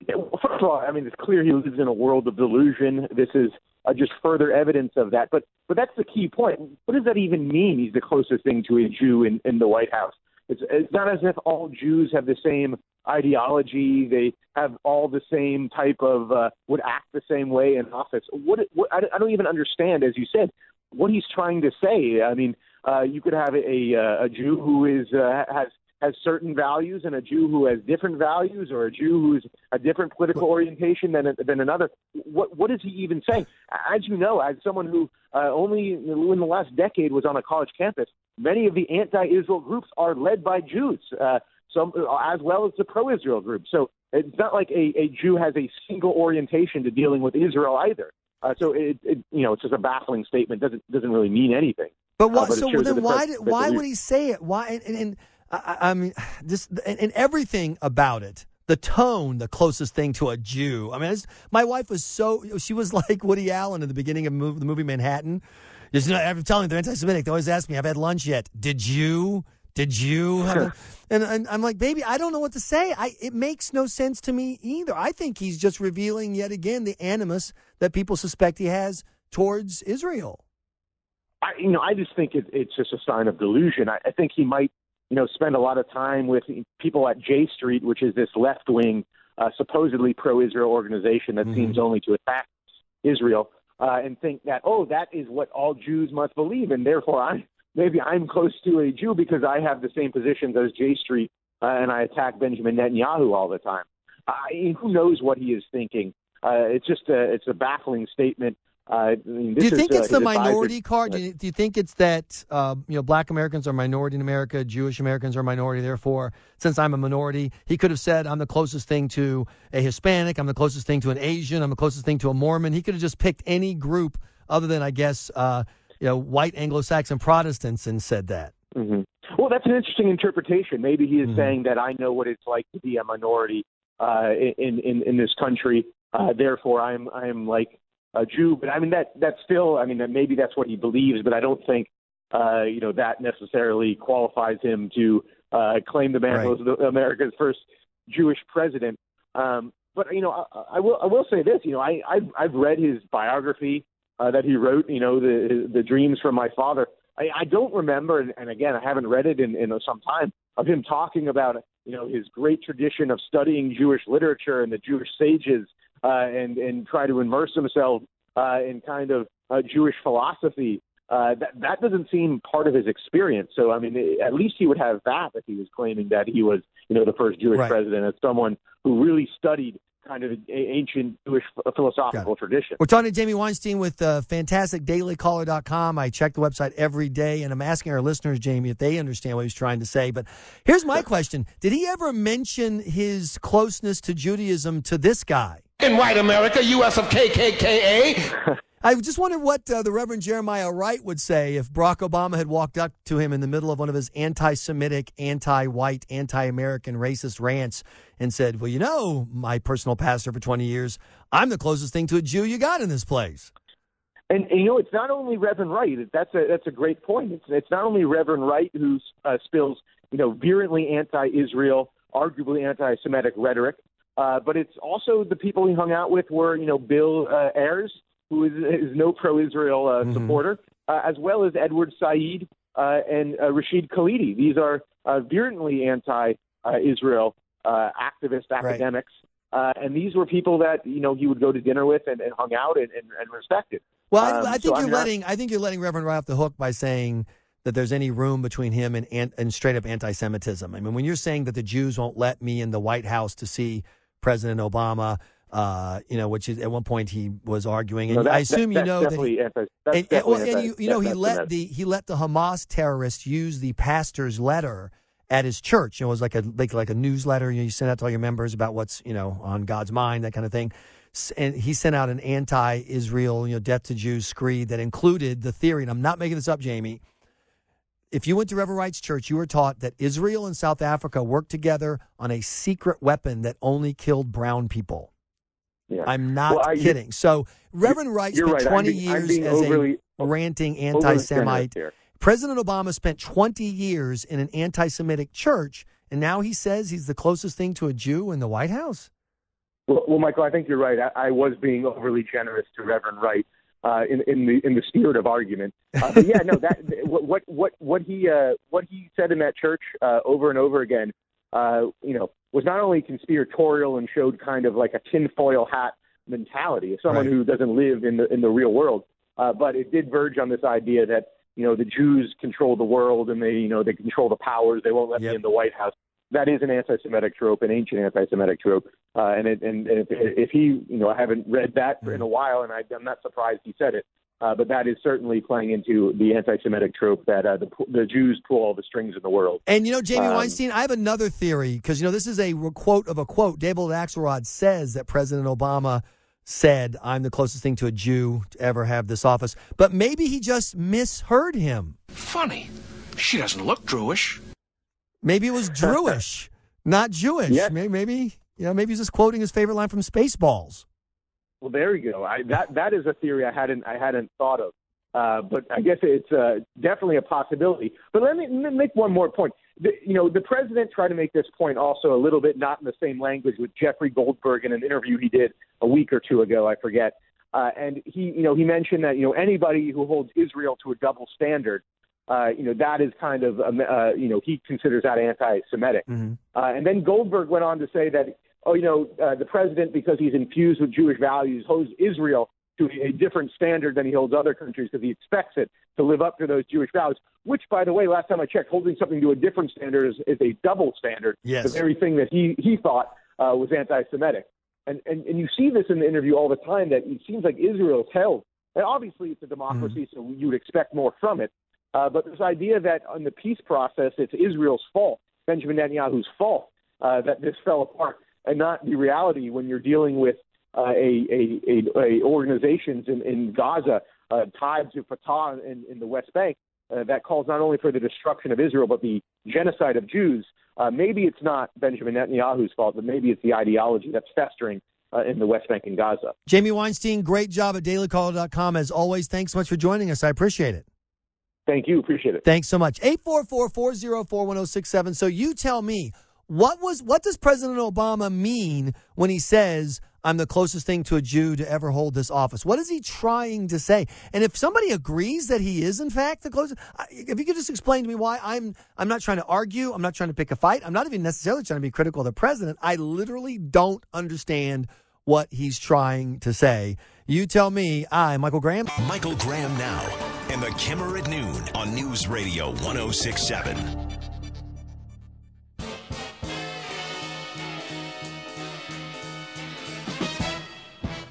Yeah, well, first of all, I mean, it's clear he lives in a world of delusion. This is uh, just further evidence of that. But but that's the key point. What does that even mean? He's the closest thing to a Jew in, in the White House. It's, it's not as if all Jews have the same ideology. They have all the same type of uh, would act the same way in office. What, what I, I don't even understand, as you said, what he's trying to say. I mean, uh, you could have a a, a Jew who is uh, has has certain values and a Jew who has different values, or a Jew who's a different political orientation than than another. What what is he even saying? As you know, as someone who uh, only in the last decade was on a college campus, many of the anti-Israel groups are led by Jews, uh, some as well as the pro-Israel groups. So it's not like a, a Jew has a single orientation to dealing with Israel either. Uh, so it, it, you know, it's just a baffling statement. doesn't doesn't really mean anything. But Uh, what? it so shows then the why? Did, why would he say it? Why? And, and, I, I mean, just and, and everything about it. The tone, the closest thing to a Jew. I mean, my wife was so she was like Woody Allen in the beginning of the movie Manhattan. You know, I'm telling you, they're anti-Semitic. They always ask me, "I've had lunch yet? Did you? Did you?" have and, and I'm like, "Baby, I don't know what to say. I it makes no sense to me either. I think he's just revealing yet again the animus that people suspect he has towards Israel." I, you know, I just think it, it's just a sign of delusion. I, I think he might, you know, spend a lot of time with people at J Street, which is this left wing, uh, supposedly pro Israel organization that seems only to attack Israel, uh, and think that, oh, that is what all Jews must believe, and therefore I maybe I'm close to a Jew because I have the same positions as J Street, uh, and I attack Benjamin Netanyahu all the time. I, who knows what he is thinking? Uh, it's just a it's a baffling statement. Uh, I mean, Do you think is, uh, it's the his advisor- minority card? Do you, do you think it's that uh, you know Black Americans are minority in America, Jewish Americans are minority? Therefore, since I'm a minority, he could have said I'm the closest thing to a Hispanic, I'm the closest thing to an Asian, I'm the closest thing to a Mormon. He could have just picked any group other than I guess uh, you know white Anglo-Saxon Protestants and said that. hmm Well, that's an interesting interpretation. Maybe he is Mm-hmm. saying that I know what it's like to be a minority uh, in in in this country. Uh, therefore, I'm I'm like a Jew. But I mean that that's still. I mean that maybe that's what he believes. But I don't think uh, you know that necessarily qualifies him to uh, claim the man Right. was the- America's first Jewish president. Um, but you know, I, I will I will say this. You know, I I've, I've read his biography uh, that he wrote. You know, the the Dreams from My Father. I, I don't remember, and, and again, I haven't read it in, in some time of him talking about you know his great tradition of studying Jewish literature and the Jewish sages, uh, and and try to immerse himself uh, in kind of uh, Jewish philosophy. Uh, that that doesn't seem part of his experience. So I mean, at least he would have that if he was claiming that he was you know the first Jewish Right. president as someone who really studied kind of ancient Jewish philosophical tradition. We're talking to Jamie Weinstein with uh, fantasticdailycaller.com. I check the website every day, and I'm asking our listeners, Jamie, if they understand what he's trying to say. But here's my question Did he ever mention his closeness to Judaism to this guy? In white America, U.S. of KKKA. I just wonder what uh, the Reverend Jeremiah Wright would say if Barack Obama had walked up to him in the middle of one of his anti Semitic, anti white, anti American racist rants and said, Well, you know, my personal pastor for 20 years, I'm the closest thing to a Jew you got in this place. And, and you know, it's not only Reverend Wright. That's a that's a great point. It's it's not only Reverend Wright who uh, spills you know virulently anti-Israel, arguably anti-Semitic rhetoric, uh, but it's also the people he hung out with were you know Bill uh, Ayers, who is, is no pro-Israel uh, supporter, uh, as well as Edward Said uh, and uh, Rashid Khalidi. These are uh, virulently anti-Israel uh, activist academics. Uh, and these were people that you know he would go to dinner with and, and hung out and, and, and respected. Well, Um, I, I so think I'm you're not- letting I think you're letting Reverend Wright off the hook by saying that there's any room between him and and, and straight up anti-Semitism. I mean, when you're saying that the Jews won't let me in the White House to see President Obama, uh, you know, which is at one point he was arguing, and No, that- I assume that- you know that. He, and, and, well, and you, you know he let the he let the Hamas terrorists use the pastor's letter at his church. You know, it was like a like like a newsletter. You, know, you send out to all your members about what's you know on God's mind, that kind of thing. And he sent out an anti-Israel, you know, death to Jews screed that included the theory. And I'm not making this up, Jamie. If you went to Reverend Wright's church, you were taught that Israel and South Africa worked together on a secret weapon that only killed brown people. Yeah. I'm not Well, I- kidding. So Reverend Wright spent right. I'm 20 being- years as overly- a ranting anti-Semite. President Obama spent 20 years in an anti-Semitic church, and now he says he's the closest thing to a Jew in the White House. Well, well, Michael, I think you're right. I, I was being overly generous to Reverend Wright uh, in in the in the spirit of argument. Uh, but yeah, no, that what what what what he uh, what he said in that church uh, over and over again, uh, you know, was not only conspiratorial and showed kind of like a tinfoil hat mentality of someone Right. who doesn't live in the in the real world, uh, but it did verge on this idea that you know the Jews control the world and they you know they control the powers. They won't let me in the White House. That is an anti-Semitic trope, an ancient anti-Semitic trope. Uh, and it, and if, if he, you know, I haven't read that in a while, and I, I'm not surprised he said it. Uh, but that is certainly playing into the anti-Semitic trope that uh, the the Jews pull all the strings in the world. And you know, Jamie Um, Weinstein, I have another theory because you know this is a quote of a quote. David Axelrod says that President Obama said, "I'm the closest thing to a Jew to ever have this office," but maybe he just misheard him. Funny. She doesn't look Jewish. Maybe it was Jewish, not Jewish. Maybe, maybe you know, maybe he's just quoting his favorite line from Spaceballs. Well, there you go. I, that that is a theory I hadn't I hadn't thought of. Uh, but I guess it's uh, definitely a possibility. But let me, let me make one more point. The, you know, the president tried to make this point also a little bit not in the same language with Jeffrey Goldberg in an interview he did a week or two ago, I forget. Uh, and he, you know, he mentioned that you know anybody who holds Israel to a double standard, uh, you know, that is kind of, um, uh, you know, he considers that anti-Semitic. Uh, and then Goldberg went on to say that, oh, you know, uh, the president, because he's infused with Jewish values, holds Israel to a different standard than he holds other countries because he expects it to live up to those Jewish values. Which, by the way, last time I checked, holding something to a different standard is, is a double standard. Yes. The very thing that he he thought uh, was anti-Semitic. And, and and you see this in the interview all the time that it seems like Israel is held. And obviously, it's a democracy, so you would expect more from it. Uh, but this idea that on the peace process, it's Israel's fault, Benjamin Netanyahu's fault, uh, that this fell apart, and not the reality when you're dealing with uh, a, a, a, a organizations in, in Gaza uh, tied to Fatah in, in the West Bank uh, that calls not only for the destruction of Israel but the genocide of Jews. Uh, maybe it's not Benjamin Netanyahu's fault, but maybe it's the ideology that's festering uh, in the West Bank and Gaza. Jamie Weinstein, great job at dailycaller.com as always. Thanks so much for joining us. I appreciate it. Thank you. Appreciate it. Thanks so much. 844-404-1067. So you tell me, what was what does President Obama mean when he says I'm the closest thing to a Jew to ever hold this office? What is he trying to say? And if somebody agrees that he is in fact the closest, if you could just explain to me why I'm I'm not trying to argue, I'm not trying to pick a fight, I'm not even necessarily trying to be critical of the president. I literally don't understand what he's trying to say. You tell me. I'm Michael Graham. Michael Graham now in the Kimmer at noon on News Radio 1067.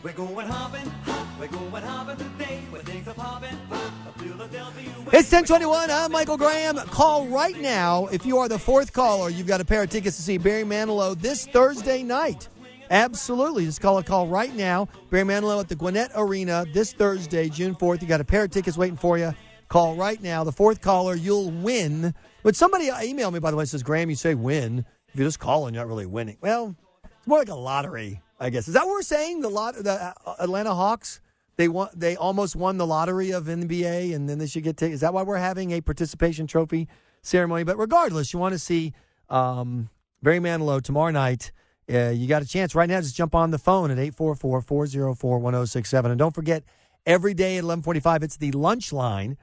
We're going hopping, hop, we're going hopping today. Where things are popping, pop, Philadelphia. It's 1021. I'm Michael Graham. Call right now. If you are the fourth caller, you've got a pair of tickets to see Barry Manilow this Thursday night. Absolutely. Just call a call right now. Barry Manilow at the Gwinnett Arena this Thursday, June 4th. You got a pair of tickets waiting for you. Call right now. The fourth caller, you'll win. But somebody emailed me, by the way, says, Graham, you say win. If you're just calling, you're not really winning. Well, it's more like a lottery, I guess. Is that what we're saying? The lot, the uh, Atlanta Hawks, they won, they almost won the lottery of NBA, and then they should get. To, is that why we're having a participation trophy ceremony? But regardless, you want to see um, Barry Manilow tomorrow night. Uh, you got a chance right now. Just jump on the phone at 844-404-1067. And don't forget, every day at 1145, it's the lunch line.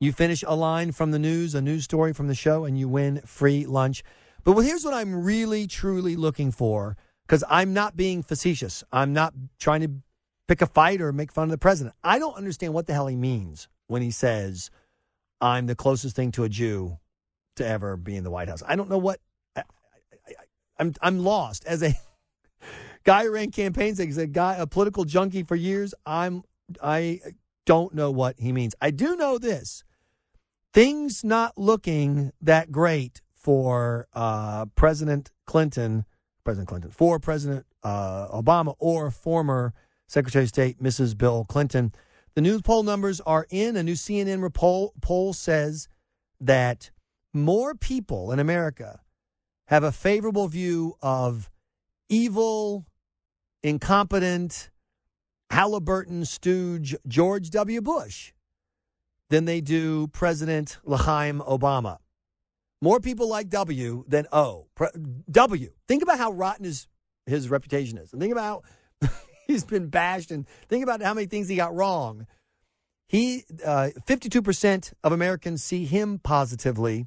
You finish a line from the news, a news story from the show, and you win free lunch. But well, here's what I'm really, truly looking for because I'm not being facetious. I'm not trying to pick a fight or make fun of the president. I don't understand what the hell he means when he says, I'm the closest thing to a Jew to ever be in the White House. I don't know what. I'm, I'm lost. As a guy who ran campaigns, as a guy, a political junkie for years, I'm, I don't know what he means. I do know this things not looking that great for uh, President Clinton, President Clinton, for President uh, Obama or former Secretary of State Mrs. Bill Clinton. The news poll numbers are in. A new CNN poll, poll says that more people in America have a favorable view of evil, incompetent, Halliburton stooge George W. Bush than they do President Lahaim Obama. More people like W than O. Pre- w. Think about how rotten his, his reputation is. And think about how he's been bashed and think about how many things he got wrong. He, uh, 52% of Americans see him positively.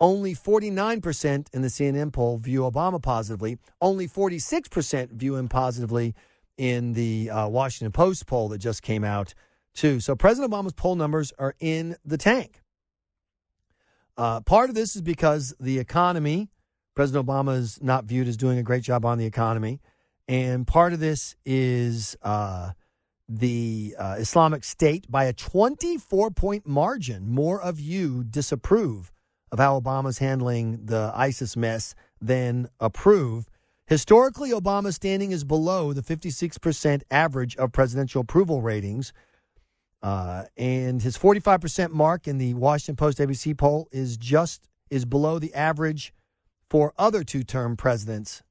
Only 49% in the CNN poll view Obama positively. Only 46% view him positively in the uh, Washington Post poll that just came out too. So President Obama's poll numbers are in the tank. Uh, part of this is because the economy, President Obama is not viewed as doing a great job on the economy. And part of this is uh, the uh, Islamic State by a 24 point margin. More of you disapprove of how Obama's handling the ISIS mess than approve. Historically, Obama's standing is below the 56% average of presidential approval ratings. Uh, and his 45% mark in the Washington Post ABC poll is just is below the average for other two-term presidents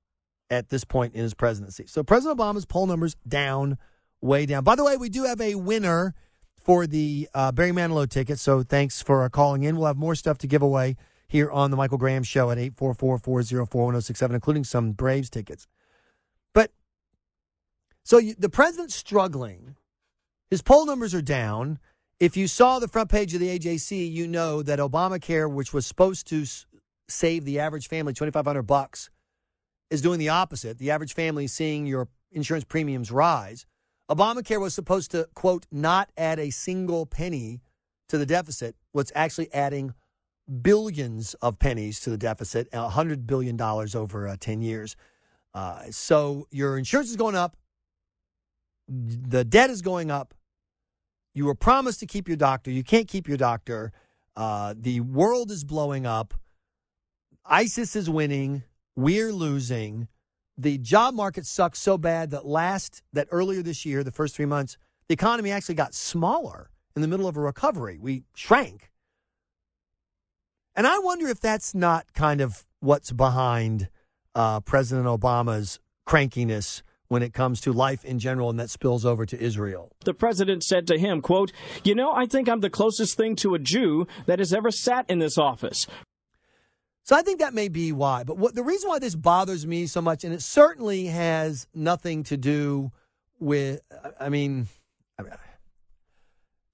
at this point in his presidency. So President Obama's poll numbers down, way down. By the way, we do have a winner for the uh, Barry Manilow ticket. So thanks for uh, calling in. We'll have more stuff to give away here on the Michael Graham Show at 844-404-1067, including some Braves tickets. But so you, the president's struggling. His poll numbers are down. If you saw the front page of the AJC, you know that Obamacare, which was supposed to save the average family 2500 bucks, is doing the opposite. The average family is seeing your insurance premiums rise. Obamacare was supposed to, quote, not add a single penny to the deficit. What's actually adding billions of pennies to the deficit, $100 billion over uh, 10 years. Uh, so your insurance is going up, the debt is going up. You were promised to keep your doctor. You can't keep your doctor. Uh, the world is blowing up. ISIS is winning. We're losing. The job market sucks so bad that last that earlier this year, the first three months, the economy actually got smaller in the middle of a recovery. We shrank. And I wonder if that's not kind of what's behind uh, President Obama's crankiness when it comes to life in general and that spills over to Israel. The president said to him, quote, You know, I think I'm the closest thing to a Jew that has ever sat in this office. So I think that may be why. But what the reason why this bothers me so much, and it certainly has nothing to do with, I mean,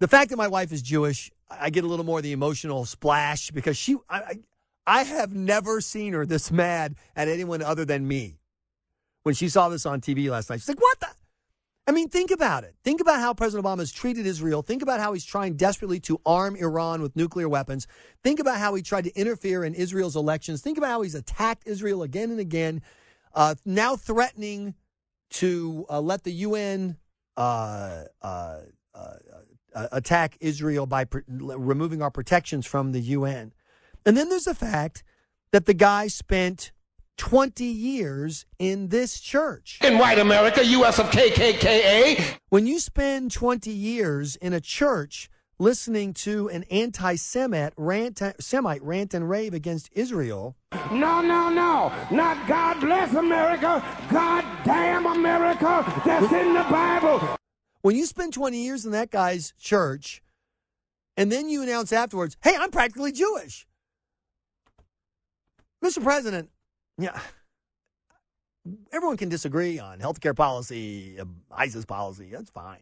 the fact that my wife is Jewish, I get a little more of the emotional splash because she, I, I, I have never seen her this mad at anyone other than me. When she saw this on TV last night, she's like, "What the?" I mean, think about it. Think about how President Obama has treated Israel. Think about how he's trying desperately to arm Iran with nuclear weapons. Think about how he tried to interfere in Israel's elections. Think about how he's attacked Israel again and again. Uh, now threatening to uh, let the UN uh, uh, uh, attack Israel by pr- removing our protections from the UN. And then there's the fact that the guy spent 20 years in this church. In white America, U.S. of KKKA. When you spend 20 years in a church listening to an anti-Semite rant, Semite rant and rave against Israel, No, no, no. Not God bless America. God damn America. That's in the Bible. when you spend 20 years in that guy's church and then you announce afterwards, hey, I'm practically Jewish. Mr. President, yeah, everyone can disagree on healthcare policy, uh, ISIS policy. That's fine.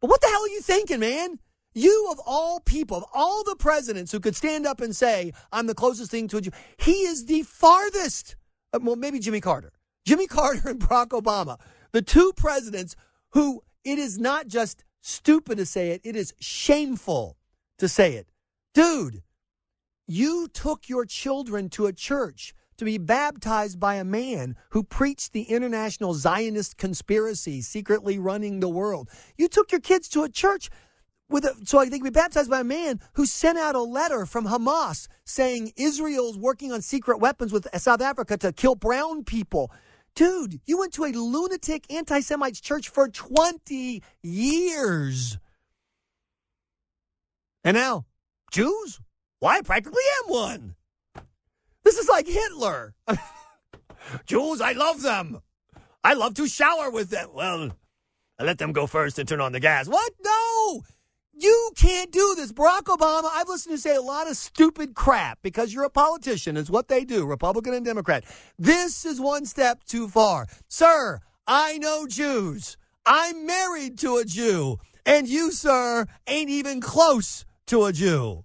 But what the hell are you thinking, man? You, of all people, of all the presidents who could stand up and say, I'm the closest thing to a Jew, he is the farthest. uh, Well, maybe Jimmy Carter. Jimmy Carter and Barack Obama, the two presidents who it is not just stupid to say it, it is shameful to say it. Dude, you took your children to a church to be baptized by a man who preached the international Zionist conspiracy, secretly running the world. You took your kids to a church with a, so they could be baptized by a man who sent out a letter from Hamas saying Israel's working on secret weapons with South Africa to kill brown people. Dude, you went to a lunatic anti Semite church for 20 years. And now, Jews? Well, I practically am one. This is like Hitler. Jews, I love them. I love to shower with them. Well, I let them go first and turn on the gas. What? No! You can't do this. Barack Obama, I've listened to say a lot of stupid crap because you're a politician, is what they do, Republican and Democrat. This is one step too far. Sir, I know Jews. I'm married to a Jew. And you, sir, ain't even close to a Jew.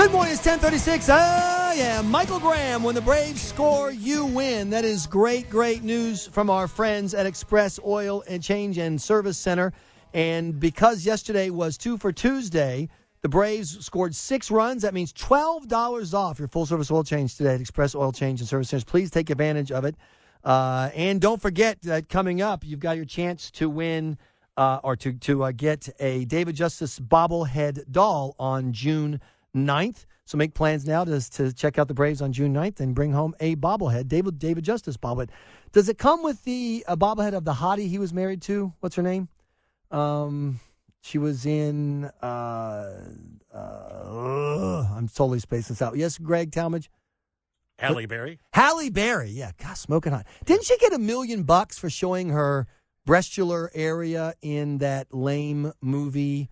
Good morning, it's 1036. Oh, yeah. Michael Graham, when the Braves score, you win. That is great, great news from our friends at Express Oil and Change and Service Center. And because yesterday was two for Tuesday, the Braves scored six runs. That means $12 off your full service oil change today at Express Oil Change and Service Centers. Please take advantage of it. Uh, and don't forget that coming up, you've got your chance to win uh, or to, to uh, get a David Justice bobblehead doll on June 9th. So make plans now to, to check out the Braves on June 9th and bring home a bobblehead, David David Justice bobblehead. Does it come with the uh, bobblehead of the hottie he was married to? What's her name? Um, she was in. Uh, uh, I'm totally spacing this out. Yes, Greg Talmadge. Halle Berry. Halle Berry, yeah, God, smoking hot. Didn't she get a million bucks for showing her breastular area in that lame movie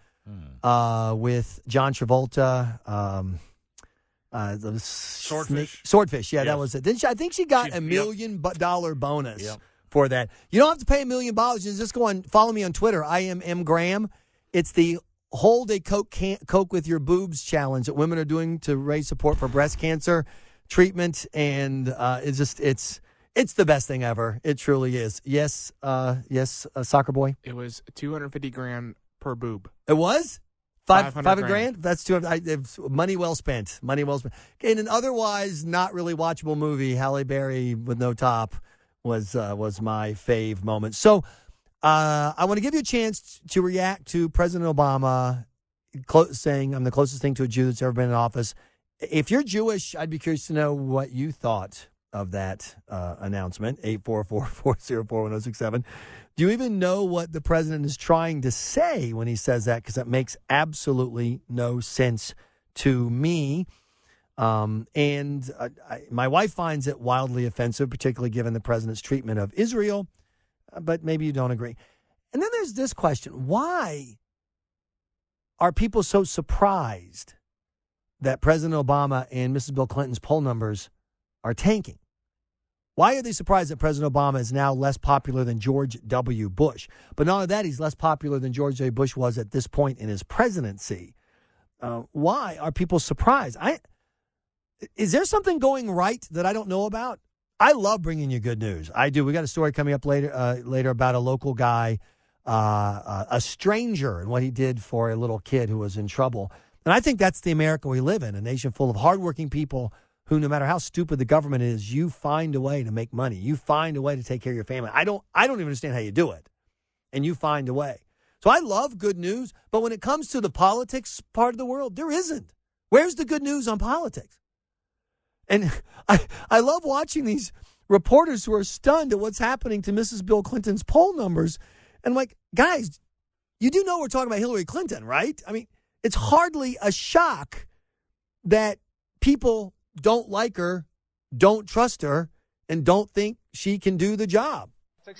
uh, with John Travolta? Um, uh, the Swordfish? Swordfish, yeah, that was it. Didn't she, I think she got She- a yep. million bu- dollar bonus Yep. for that. You don't have to pay a million dollars. Just go on, follow me on Twitter. I am M Graham. It's the hold a coke can- coke with your boobs challenge that women are doing to raise support for breast cancer treatment, and uh, it's just it's it's the best thing ever. It truly is. Yes, uh, yes, uh, soccer boy. It was 250 grand per boob. It was five 500 five grand. grand. That's two. I, money well spent. Money well spent. In an otherwise not really watchable movie, Halle Berry with no top was uh, was my fave moment. So uh, I want to give you a chance to react to President Obama clo- saying, "I'm the closest thing to a Jew that's ever been in office." If you're Jewish, I'd be curious to know what you thought of that uh, announcement. 844-404-1067. Do you even know what the president is trying to say when he says that? Because that makes absolutely no sense to me. Um, and uh, I, my wife finds it wildly offensive, particularly given the president's treatment of Israel. Uh, But maybe you don't agree. And then there's this question why are people so surprised that President Obama and Mrs. Bill Clinton's poll numbers are tanking? Why are they surprised that President Obama is now less popular than George W. Bush? But not only that, he's less popular than George W. Bush was at this point in his presidency. Uh, why are people surprised? I is there something going right that I don't know about? I love bringing you good news. I do. We got a story coming up later uh, later about a local guy, uh, uh, a stranger, and what he did for a little kid who was in trouble. And I think that's the America we live in, a nation full of hardworking people who, no matter how stupid the government is, you find a way to make money. You find a way to take care of your family. I don't. I don't even understand how you do it, and you find a way. So I love good news, but when it comes to the politics part of the world, there isn't. Where's the good news on politics? And I, I love watching these reporters who are stunned at what's happening to Mrs. Bill Clinton's poll numbers. And I'm like, guys, you do know we're talking about Hillary Clinton, right? I mean, it's hardly a shock that people don't like her, don't trust her, and don't think she can do the job.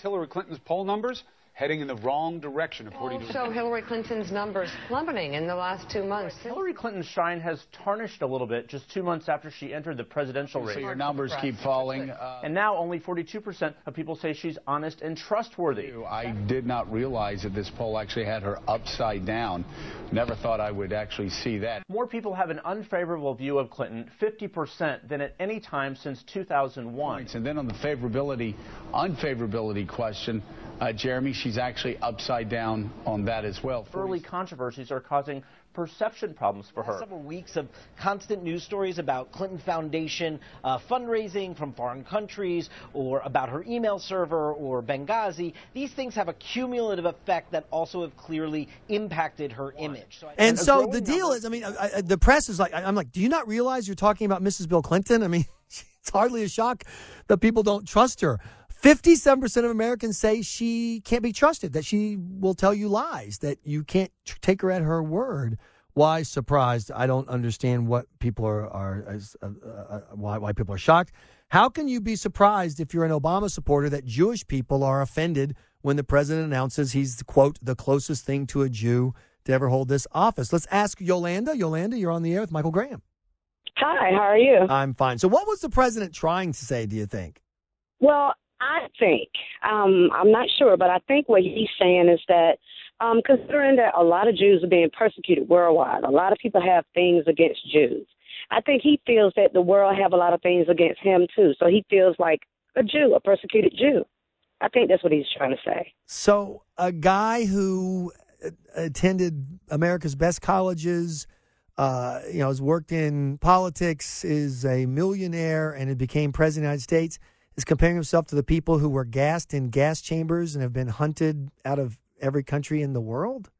Hillary Clinton's poll numbers heading in the wrong direction, according to. show Hillary Clinton's numbers plummeting in the last two months. Hillary Clinton's shine has tarnished a little bit just two months after she entered the presidential race. So your numbers keep falling. Uh, and now only 42% of people say she's honest and trustworthy. I did not realize that this poll actually had her upside down. Never thought I would actually see that. More people have an unfavorable view of Clinton, 50%, than at any time since 2001. And then on the favorability, unfavorability question, uh, Jeremy, she's actually upside down on that as well. Early controversies are causing perception problems for her. Several weeks of constant news stories about Clinton Foundation uh, fundraising from foreign countries, or about her email server, or Benghazi. These things have a cumulative effect that also have clearly impacted her image. So I- And so the deal is, I mean, I, I, the press is like, I- I'm like, do you not realize you're talking about Mrs. Bill Clinton? I mean, it's hardly a shock that people don't trust her. 57% of Americans say she can't be trusted, that she will tell you lies, that you can't tr- take her at her word. Why surprised? I don't understand what people are, are as, uh, uh, why, why people are shocked. How can you be surprised if you're an Obama supporter that Jewish people are offended when the president announces he's, quote, the closest thing to a Jew to ever hold this office? Let's ask Yolanda. Yolanda, you're on the air with Michael Graham. Hi, how are you? I'm fine. So, what was the president trying to say, do you think? Well, I think, um, I'm not sure, but I think what he's saying is that um, considering that a lot of Jews are being persecuted worldwide, a lot of people have things against Jews. I think he feels that the world have a lot of things against him too. So he feels like a Jew, a persecuted Jew. I think that's what he's trying to say. So, a guy who uh, attended America's best colleges, uh, you know, has worked in politics, is a millionaire, and it became president of the United States, is comparing himself to the people who were gassed in gas chambers and have been hunted out of every country in the world?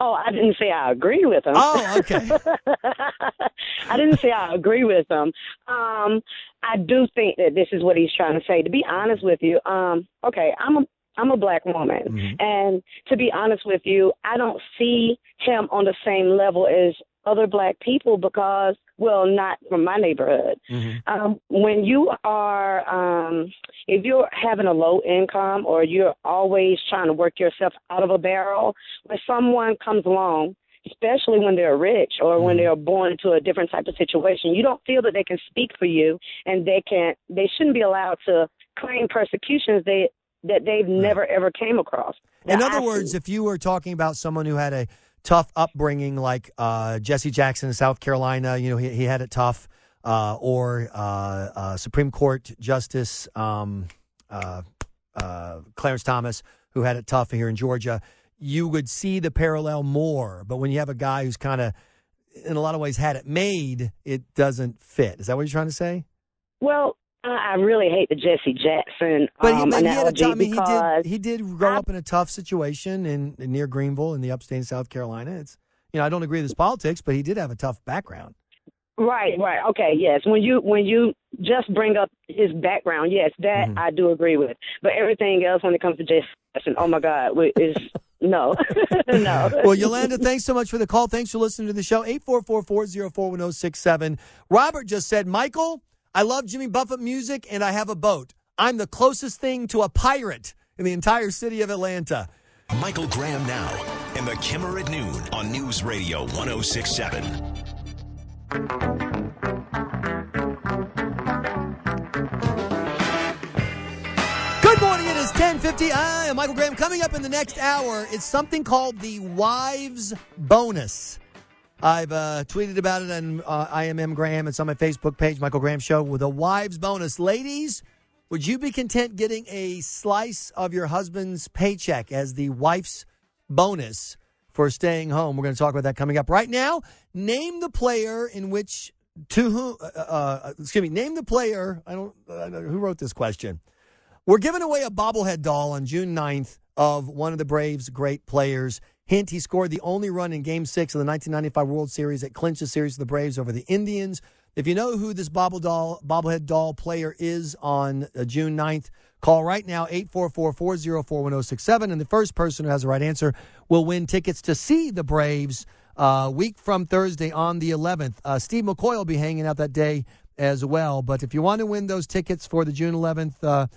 Oh, I didn't say I agree with him. Oh, okay. I didn't say I agree with him. Um, I do think that this is what he's trying to say. To be honest with you, um, okay, I'm a I'm a black woman, Mm-hmm. and to be honest with you, I don't see him on the same level as other black people because, well, not from my neighborhood. Um, when you are, um, if you're having a low income or you're always trying to work yourself out of a barrel, when someone comes along, especially when they're rich or when they're born into a different type of situation, you don't feel that they can speak for you and they can't, they shouldn't be allowed to claim persecutions they that they've never ever came across. In other I words, see. if you were talking about someone who had a tough upbringing, like uh, Jesse Jackson in South Carolina, you know, he, he had it tough, uh, or uh, uh, Supreme Court Justice um, uh, uh, Clarence Thomas, who had it tough here in Georgia, you would see the parallel more. But when you have a guy who's kind of, in a lot of ways, had it made, it doesn't fit. Is that what you're trying to say? Well, I I really hate the Jesse Jackson But he, um, he a analogy tough, I mean, he did, he did grow up in a tough situation in, in near Greenville in the upstate of South Carolina. It's you know I don't agree with his politics, but he did have a tough background. Right, right. Okay, yes. When you when you just bring up his background, yes, that Mm-hmm. I do agree with. But everything else when it comes to Jesse Jackson, oh my God, is no, no. Well, Yolanda, thanks so much for the call. Thanks for listening to the show. 844-404-1067. Robert just said, Michael, I love Jimmy Buffett music and I have a boat. I'm the closest thing to a pirate in the entire city of Atlanta. Michael Graham now in the Kimmer at noon on News Radio 1067. Good morning. It is 1050. I am Michael Graham. Coming up in the next hour, it's something called the Wives Bonus. I've uh, tweeted about it on uh, IMM Graham. It's on my Facebook page, Michael Graham Show, with a Wives Bonus. Ladies, would you be content getting a slice of your husband's paycheck as the wife's bonus for staying home? We're going to talk about that coming up. Right now, name the player in which to whom, uh, uh, excuse me, name the player. I don't, uh, who wrote this question? We're giving away a bobblehead doll on June 9th of one of the Braves' great players. Hint, he scored the only run in Game 6 of the 1995 World Series that clinched the series of the Braves over the Indians. If you know who this bobble doll, bobblehead doll player is on uh, June 9th, call right now, 844-404-1067. And the first person who has the right answer will win tickets to see the Braves uh, week from Thursday on the 11th. Uh, Steve McCoy will be hanging out that day as well. But if you want to win those tickets for the June 11th uh,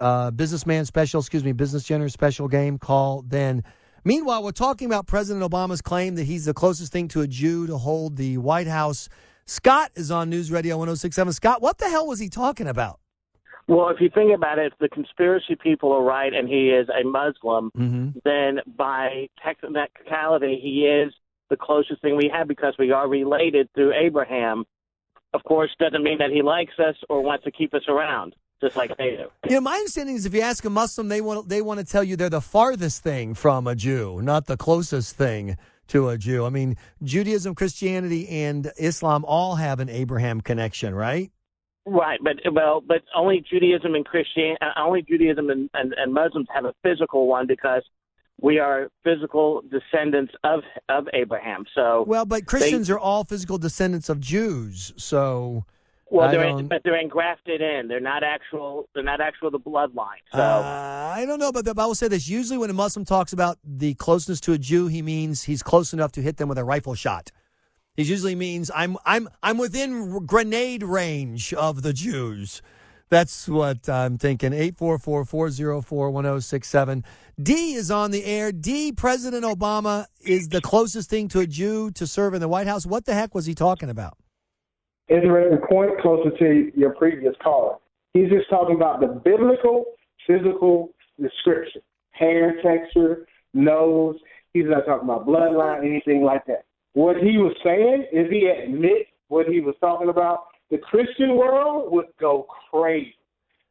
uh, businessman special, excuse me, business generous special game, call then. Meanwhile, we're talking about President Obama's claim that he's the closest thing to a Jew to hold the White House. Scott is on News Radio 1067. Scott, what the hell was he talking about? Well, if you think about it, if the conspiracy people are right and he is a Muslim, mm-hmm. then by technicality, he is the closest thing we have because we are related through Abraham. Of course, doesn't mean that he likes us or wants to keep us around, just like they do. You know, my understanding is if you ask a Muslim, they want they want to tell you they're the farthest thing from a Jew, not the closest thing to a Jew. I mean, Judaism, Christianity, and Islam all have an Abraham connection, right? Right, but well, but only Judaism and Christian, uh, only Judaism and, and, and Muslims have a physical one because we are physical descendants of of Abraham. So Well, but Christians are all physical descendants of Jews, so well, I they're but they're engrafted in. They're not actual. They're not actual the bloodline. So Uh, I don't know, but the Bible said this. Usually, when a Muslim talks about the closeness to a Jew, he means he's close enough to hit them with a rifle shot. He usually means I'm I'm I'm within grenade range of the Jews. That's what I'm thinking. 844-404-1067. D is on the air. D, President Obama is the closest thing to a Jew to serve in the White House. What the heck was he talking about? The point closer to your previous caller. He's just talking about the biblical physical description, hair texture, nose. He's not talking about bloodline, anything like that. What he was saying is he admits what he was talking about, the Christian world would go crazy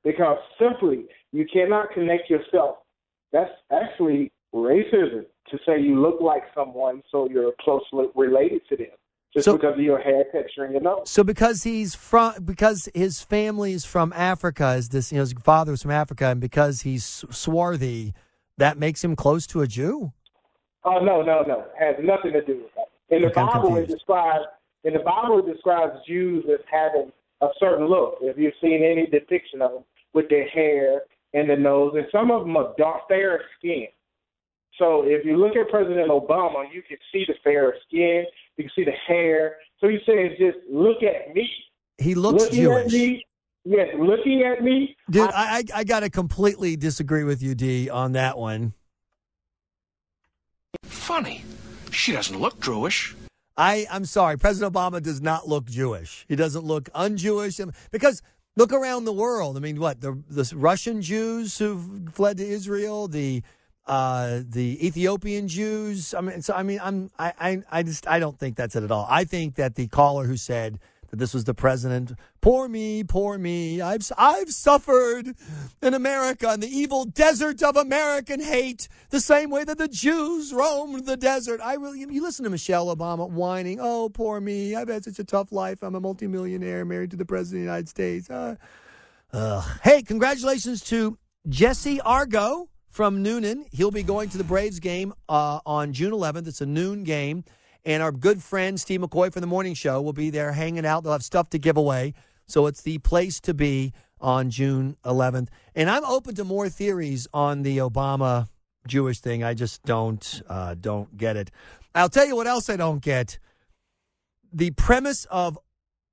because simply you cannot connect yourself. That's actually racism to say you look like someone so you're closely related to them just So- because of your hair texture and your nose. So because he's from because his family is from Africa, is this you know his father was from Africa, and because he's swarthy, that makes him close to a Jew. Oh no, no, no. Has nothing to do with that. In the I'm Bible, it describes in the Bible it describes Jews as having a certain look. If you've seen any depiction of them with their hair and the nose, and some of them are dark, fair skin. So if you look at President Obama, you can see the fair skin, you can see the hair. So he says, just look at me. He looks looking At Jewish. me, yes, looking at me. Dude, I, I I gotta completely disagree with you, D, on that one. Funny. She doesn't look Jewish. I I'm sorry, President Obama does not look Jewish. He doesn't look un-Jewish Um, because look around the world. I mean, what the the Russian Jews who fled to Israel, the uh, the Ethiopian Jews. I mean, so I mean, I'm I, I I just I don't think that's it at all. I think that the caller who said that this was the president, poor me, poor me. I've I've suffered in America in the evil desert of American hate, the same way that the Jews roamed the desert. I really you listen to Michelle Obama whining, "Oh, poor me. I've had such a tough life. I'm a multimillionaire married to the president of the United States." Uh, Ugh. Hey, congratulations to Jesse Argo from Newnan. He'll be going to the Braves game uh, on June 11th. It's a noon game. And our good friend Steve McCoy from the morning show will be there hanging out. They'll have stuff to give away. So it's the place to be on June 11th. And I'm open to more theories on the Obama Jewish thing. I just don't uh, don't get it. I'll tell you what else I don't get. The premise of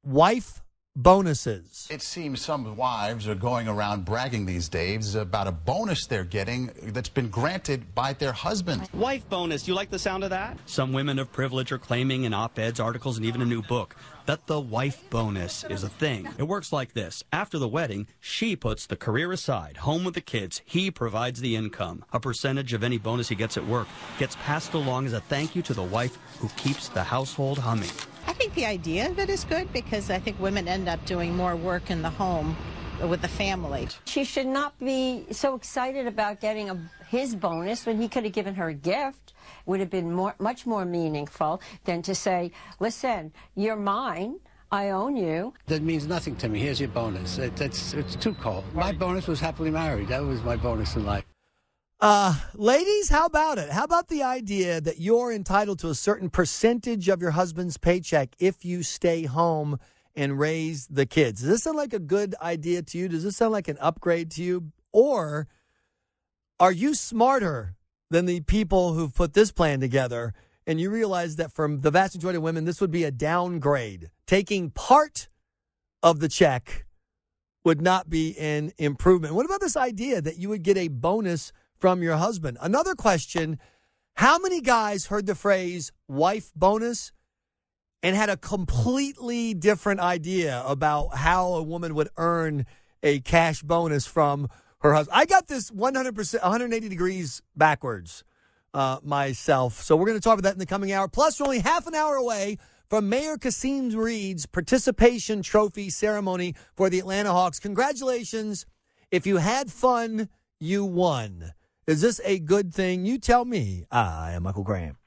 wife bonuses. It seems some wives are going around bragging these days about a bonus they're getting that's been granted by their husband. Wife bonus. You like the sound of that? Some women of privilege are claiming in op eds, articles, and even a new book that the wife bonus is a thing. It works like this After the wedding, she puts the career aside, home with the kids. He provides the income. A percentage of any bonus he gets at work gets passed along as a thank you to the wife who keeps the household humming. I think the idea of it is good because I think women end up doing more work in the home with the family. She should not be so excited about getting a, his bonus when he could have given her a gift. Would have been more, much more meaningful than to say, "Listen, you're mine. I own you." That means nothing to me. Here's your bonus. It, it's, it's too cold. My bonus was happily married. That was my bonus in life. Uh, ladies, how about it? How about the idea that you're entitled to a certain percentage of your husband's paycheck if you stay home and raise the kids? Does this sound like a good idea to you? Does this sound like an upgrade to you? Or are you smarter than the people who've put this plan together and you realize that from the vast majority of women, this would be a downgrade? Taking part of the check would not be an improvement. What about this idea that you would get a bonus from your husband? Another question How many guys heard the phrase wife bonus and had a completely different idea about how a woman would earn a cash bonus from her husband? I got this 100%, 180 degrees backwards uh, myself. So we're going to talk about that in the coming hour. Plus, we're only half an hour away from Mayor Kasim Reed's participation trophy ceremony for the Atlanta Hawks. Congratulations. If you had fun, you won. Is this a good thing? You tell me. I am Michael Graham.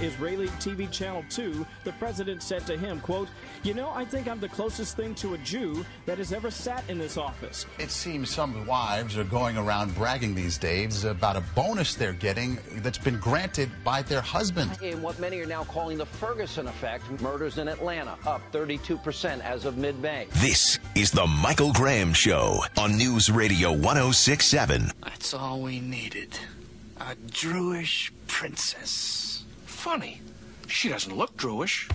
Israeli TV Channel 2 the president said to him, quote, You know, I think I'm the closest thing to a Jew that has ever sat in this office. It seems some wives are going around bragging these days about a bonus they're getting that's been granted by their husband. In what many are now calling the Ferguson effect, murders in Atlanta up 32% as of mid May. This is the Michael Graham Show on News Radio 1067. That's all we needed. A Jewish princess. Funny. She doesn't look Jewish.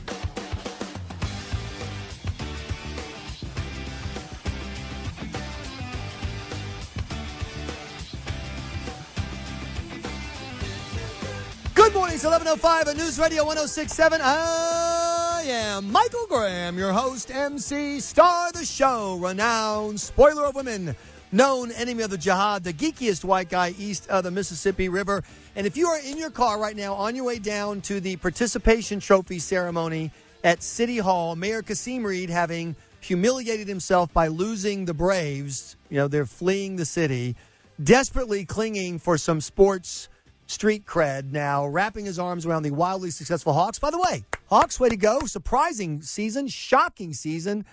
Good morning. It's 11.05 at News Radio 1067. I am Michael Graham, your host, MC, star of the show, renowned spoiler of women, known enemy of the jihad, the geekiest white guy east of the Mississippi River. And if you are in your car right now on your way down to the participation trophy ceremony at City Hall, Mayor Kasim Reed having humiliated himself by losing the Braves, you know, they're fleeing the city, desperately clinging for some sports street cred now, wrapping his arms around the wildly successful Hawks. By the way, Hawks, way to go. Surprising season, shocking season.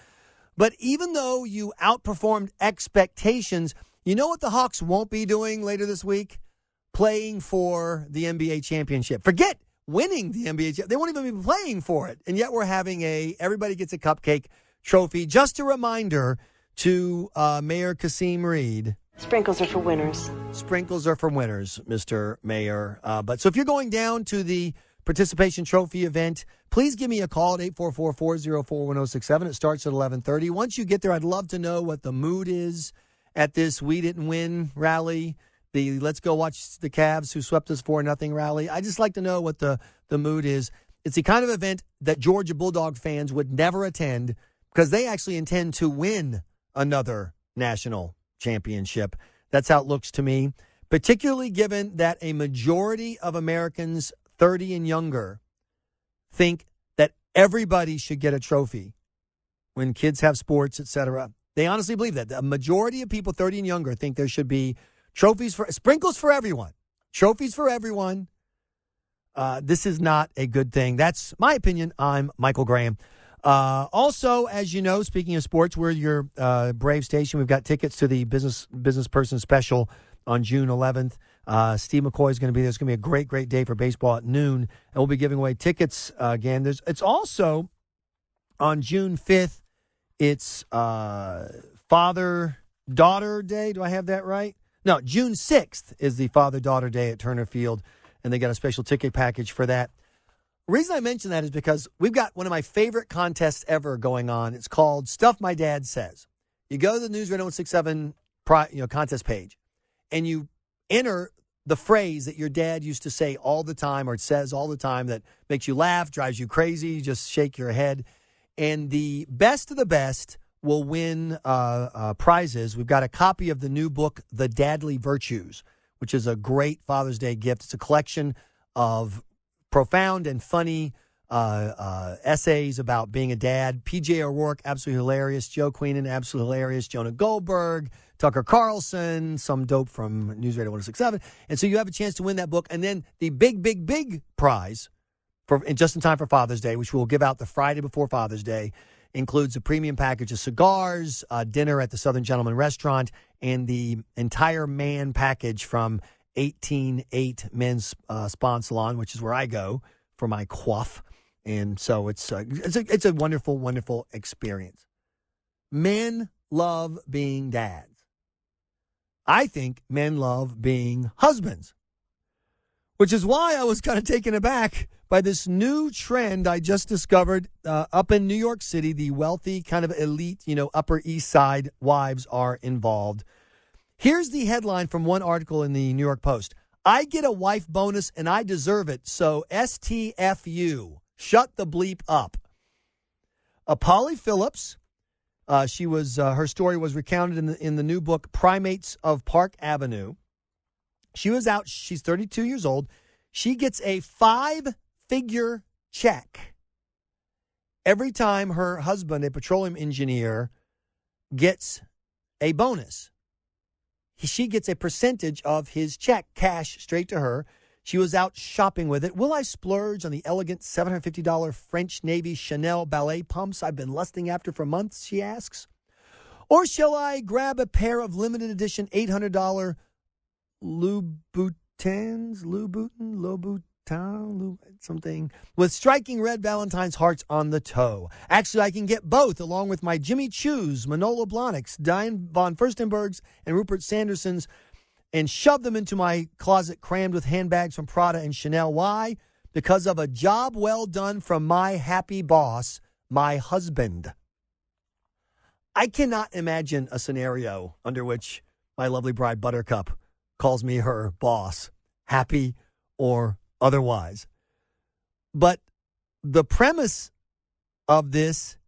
But even though you outperformed expectations, you know what the Hawks won't be doing later this week? Playing for the NBA championship. Forget winning the NBA. They won't even be playing for it. And yet we're having a everybody gets a cupcake trophy. Just a reminder to uh, Mayor Kasim Reed. Sprinkles are for winners. Sprinkles are for winners, Mr. Mayor. Uh, but so if you're going down to the participation trophy event, please give me a call at 844-404-1067. It starts at 1130. Once you get there, I'd love to know what the mood is at this We Didn't Win rally, the Let's Go Watch the Cavs Who Swept Us for Nothing rally. I just like to know what the, the mood is. It's the kind of event that Georgia Bulldog fans would never attend because they actually intend to win another national championship. That's how it looks to me, particularly given that a majority of Americans 30 and younger think that everybody should get a trophy when kids have sports, etc. They honestly believe that. The majority of people 30 and younger think there should be trophies for sprinkles for everyone. Trophies for everyone. Uh, this is not a good thing. That's my opinion. I'm Michael Graham. Uh, also, as you know, speaking of sports, we're your uh, Brave station. We've got tickets to the business business person special on June 11th. Uh, Steve McCoy is going to be there. It's going to be a great, great day for baseball at noon, and we'll be giving away tickets uh, again. There's it's also on June 5th. It's uh, Father Daughter Day. Do I have that right? No, June 6th is the Father Daughter Day at Turner Field, and they got a special ticket package for that. The reason I mention that is because we've got one of my favorite contests ever going on. It's called Stuff My Dad Says. You go to the News Radio 167 you know, contest page, and you enter the phrase that your dad used to say all the time or says all the time that makes you laugh, drives you crazy, just shake your head. And the best of the best will win uh, uh, prizes. We've got a copy of the new book, The Dadly Virtues, which is a great Father's Day gift. It's a collection of profound and funny uh, uh, essays about being a dad. PJ O'Rourke, absolutely hilarious. Joe Queenan, absolutely hilarious. Jonah Goldberg, Tucker Carlson, some dope from News Radio 1067. And so you have a chance to win that book. And then the big, big, big prize for just in time for Father's Day, which we'll give out the Friday before Father's Day, includes a premium package of cigars, uh, dinner at the Southern Gentleman Restaurant, and the entire man package from 188 Men's uh, Salon, which is where I go for my quaff. And so it's uh, it's a, it's a wonderful, wonderful experience. Men love being dads. I think men love being husbands, which is why I was kind of taken aback by this new trend I just discovered uh, up in New York City. The wealthy, kind of elite, you know, Upper East Side wives are involved. Here's the headline from one article in the New York Post I get a wife bonus and I deserve it, so STFU. Shut the bleep up. Uh, Polly Phillips, uh, she was uh, her story was recounted in the in the new book Primates of Park Avenue. She was out. She's 32 years old. She gets a five figure check every time her husband, a petroleum engineer, gets a bonus. She gets a percentage of his check, cash straight to her. She was out shopping with it. Will I splurge on the elegant $750 French Navy Chanel ballet pumps I've been lusting after for months? She asks. Or shall I grab a pair of limited edition $800 Louboutins, Louboutin, Louboutin, Something with striking red Valentine's hearts on the toe. Actually, I can get both along with my Jimmy Choo's, Manolo Blahniks, Diane von Furstenberg's, and Rupert Sanderson's and shove them into my closet crammed with handbags from Prada and Chanel. Why? Because of a job well done from my happy boss, my husband. I cannot imagine a scenario under which my lovely bride Buttercup calls me her boss, happy or otherwise. But the premise of this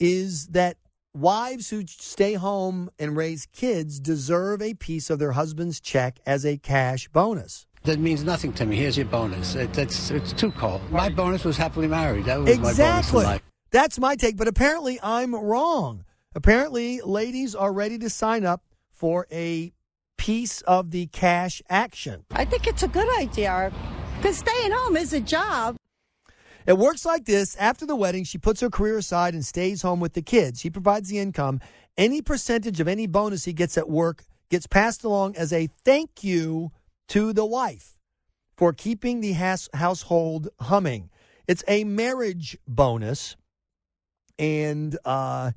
is that wives who stay home and raise kids deserve a piece of their husband's check as a cash bonus. That means nothing to me. Here's your bonus. It, that's it's too cold. My bonus was happily married. That was my bonus Exactly. That's my take, but apparently I'm wrong. Apparently, ladies are ready to sign up for a piece of the cash action. I think it's a good idea because staying home is a job. It works like this. After the wedding, she puts her career aside and stays home with the kids. He provides the income. Any percentage of any bonus he gets at work gets passed along as a thank you to the wife for keeping the has- household humming. It's a marriage bonus, and uh,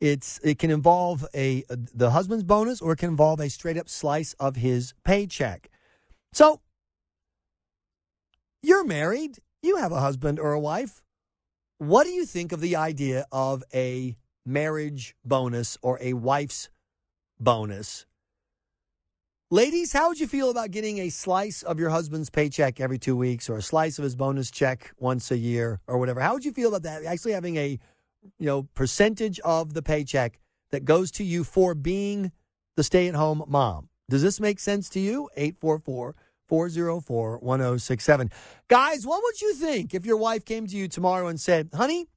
it's it can involve a the husband's bonus or it can involve a straight up slice of his paycheck. So you're married, you have a husband or a wife. What do you think of the idea of a marriage bonus or a wife's bonus? Ladies, how would you feel about getting a slice of your husband's paycheck every two weeks or a slice of his bonus check once a year or whatever? How would you feel about that? Actually having a you know percentage of the paycheck that goes to you for being the stay-at-home mom. Does this make sense to you? 844 404 1067. Guys, what would you think if your wife came to you tomorrow and said, honey,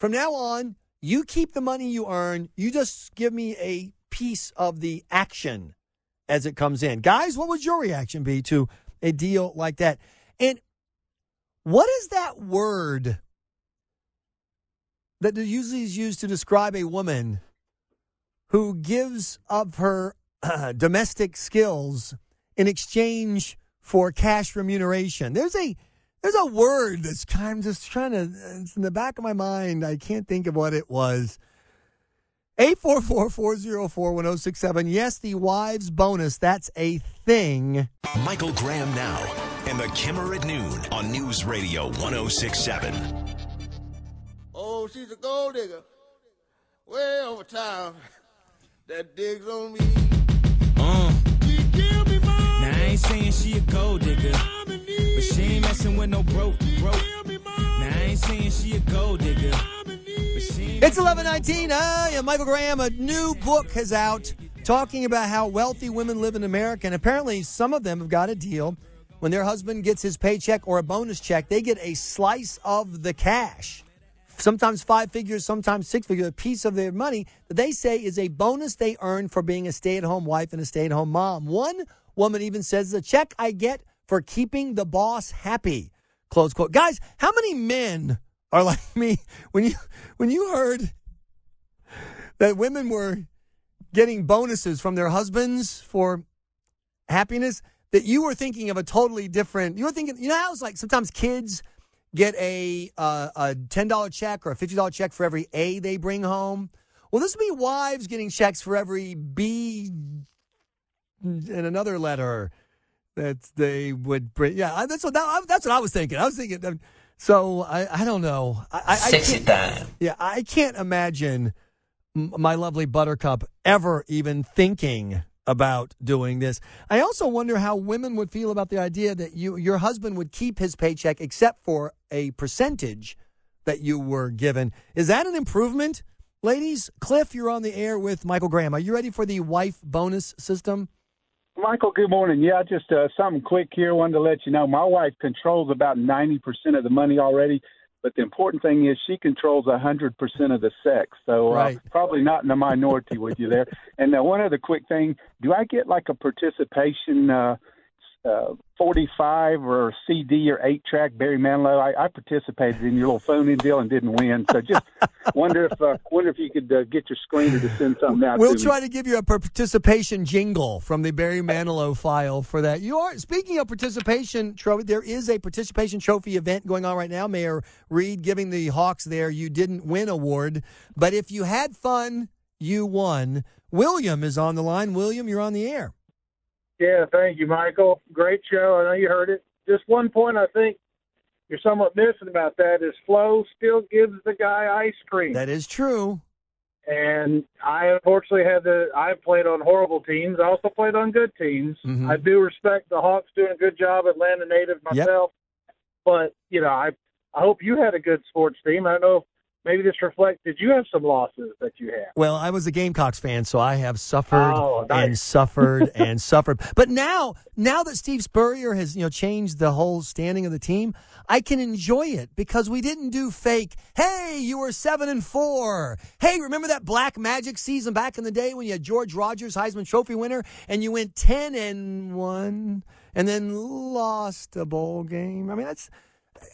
from now on, you keep the money you earn, you just give me a piece of the action as it comes in? Guys, what would your reaction be to a deal like that? And what is that word that usually is used to describe a woman who gives of her domestic skills in exchange for cash remuneration. There's a there's a word that's I'm just trying to it's in the back of my mind. I can't think of what it was. 844-404-1067. Yes, the wives bonus, that's a thing. Michael Graham now and the Kimmer at noon on News Radio 1067. Oh, she's a gold digger. Way over town. That digs on me. Uh. Ain't saying she a gold digger, but she ain't messing with no broke, broke. Now I ain't saying she a gold digger, It's 1119. I am Michael Graham. A new book is out talking about how wealthy women live in America. And apparently, some of them have got a deal. When their husband gets his paycheck or a bonus check, they get a slice of the cash. Sometimes five figures, sometimes six figures, a piece of their money that they say is a bonus they earn for being a stay at home wife and a stay at home mom. One woman even says, The check I get for keeping the boss happy. Close quote. Guys, how many men are like me when you when you heard that women were getting bonuses from their husbands for happiness that you were thinking of a totally different you were thinking you know how it's like sometimes kids get a uh, a ten dollar check or a fifty dollar check for every A they bring home. Well, this would be wives getting checks for every B and another letter that they would bring. Yeah, that's what that, that's what I was thinking. I was thinking. So I I don't know. I, I, I Sexy can't- time. Yeah, I can't imagine my lovely Buttercup ever even thinking about doing this. I also wonder how women would feel about the idea that you your husband would keep his paycheck except for a percentage that you were given. Is that an improvement? Ladies, Cliff, you're on the air with Michael Graham. Are you ready for the wife bonus system? Michael, good morning. Yeah, just uh, something quick here. Wanted to let you know my wife controls about 90% of the money already, but the important thing is she controls 100% of the sex. So uh, Right. probably not in the minority with you there. And uh, one other quick thing do I get like a participation uh, uh, 45 or CD or 8 track Barry Manilow? I, I participated in your little phone in deal and didn't win. So just wonder if uh, wonder if you could uh, get your screener to send something out We'll to me. try to give you a participation jingle from the Barry Manilow file for that. You are speaking of participation trophy. There is a participation trophy event going on right now. Mayor Reed giving the Hawks their "You Didn't Win" award, but if you had fun, you won. William is on the line. William, you're on the air. Yeah, thank you, Michael. Great show. I know you heard it. Just one point I think you're somewhat missing about that is Flo still gives the guy ice cream. That is true. And I unfortunately had the I played on horrible teams. I also played on good teams. Mhm. I do respect the Hawks doing a good job at Atlanta native myself. But, you know, I I hope you had a good sports team. I don't know maybe this reflects. Did you have some losses that you had? Well, I was a Gamecocks fan, so I have suffered Oh, nice. and suffered and suffered. But now, now that Steve Spurrier has you know changed the whole standing of the team, I can enjoy it because we didn't do fake. Hey, you were seven and four. Hey, remember that Black Magic season back in the day when you had George Rogers, Heisman Trophy winner, and you went ten and one, and then lost a bowl game. I mean, that's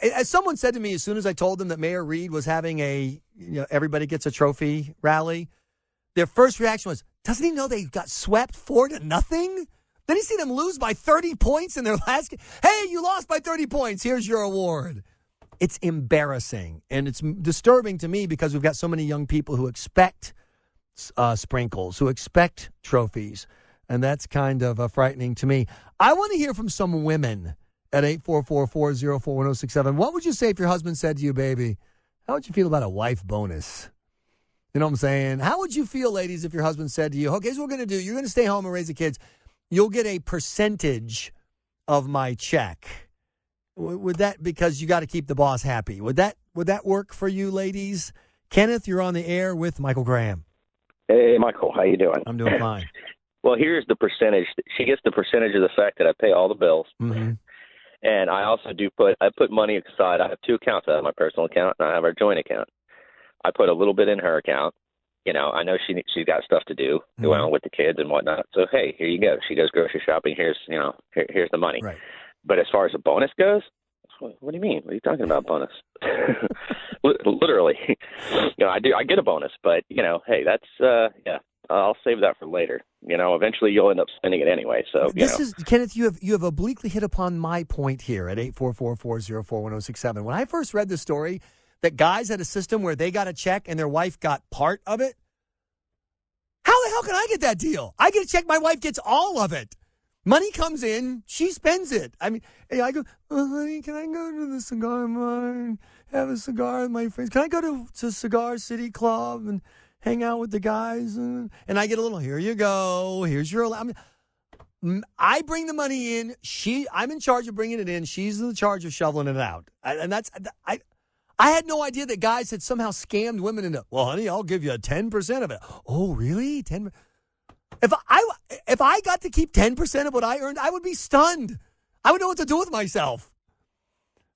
as someone said to me as soon as I told them that Mayor Reed was having a you know everybody gets a trophy rally, their first reaction was, "Doesn't he know they got swept four to nothing?" Then he see them lose by thirty points in their last game. Hey, you lost by thirty points. Here's your award. It's embarrassing and it's disturbing to me because we've got so many young people who expect uh, sprinkles, who expect trophies, and that's kind of uh, frightening to me. I want to hear from some women at 844-404-1067. What would you say if your husband said to you, baby, how would you feel about a wife bonus? You know what I'm saying? How would you feel, ladies, if your husband said to you, okay, here's what we're going to do. You're going to stay home and raise the kids. You'll get a percentage of my check. Would that, because you got to keep the boss happy. Would that, would that work for you, ladies? Kenneth, you're on the air with Michael Graham. Hey, Michael, how you doing? I'm doing fine. well, here's the percentage. She gets the percentage of the fact that I pay all the bills, Mm-hmm. And I also do put I put money aside. I have two accounts. I have my personal account and I have our joint account. I put a little bit in her account. You know, I know she she's got stuff to do, Mm-hmm. you know, with the kids and whatnot. So hey, here you go. She goes grocery shopping. Here's you know, here, here's the money. Right. But as far as the bonus goes, what, do you mean? What are you talking about bonus? Li- Literally, you know, I do. I get a bonus, but you know, hey, that's uh, yeah. I'll save that for later. You know, eventually you'll end up spending it anyway. So you This know. is Kenneth. You have you have obliquely hit upon my point here at eight four four four zero four one zero six seven. When I first read the story that guys had a system where they got a check and their wife got part of it, how the hell can I get that deal? I get a check, my wife gets all of it. Money comes in, she spends it. I mean, hey, I go, oh, honey, can I go to the cigar bar, and have a cigar with my friends? Can I go to, to Cigar City Club and hang out with the guys? And, and I get a little, here you go, here's your, I mean, I bring the money in. She, I'm in charge of bringing it in. She's in charge of shoveling it out. I, and that's, I, I had no idea that guys had somehow scammed women into, well, honey, I'll give you a 10% of it. Oh, really? 10 If I, if I got to keep 10% of what I earned, I would be stunned. I would know what to do with myself.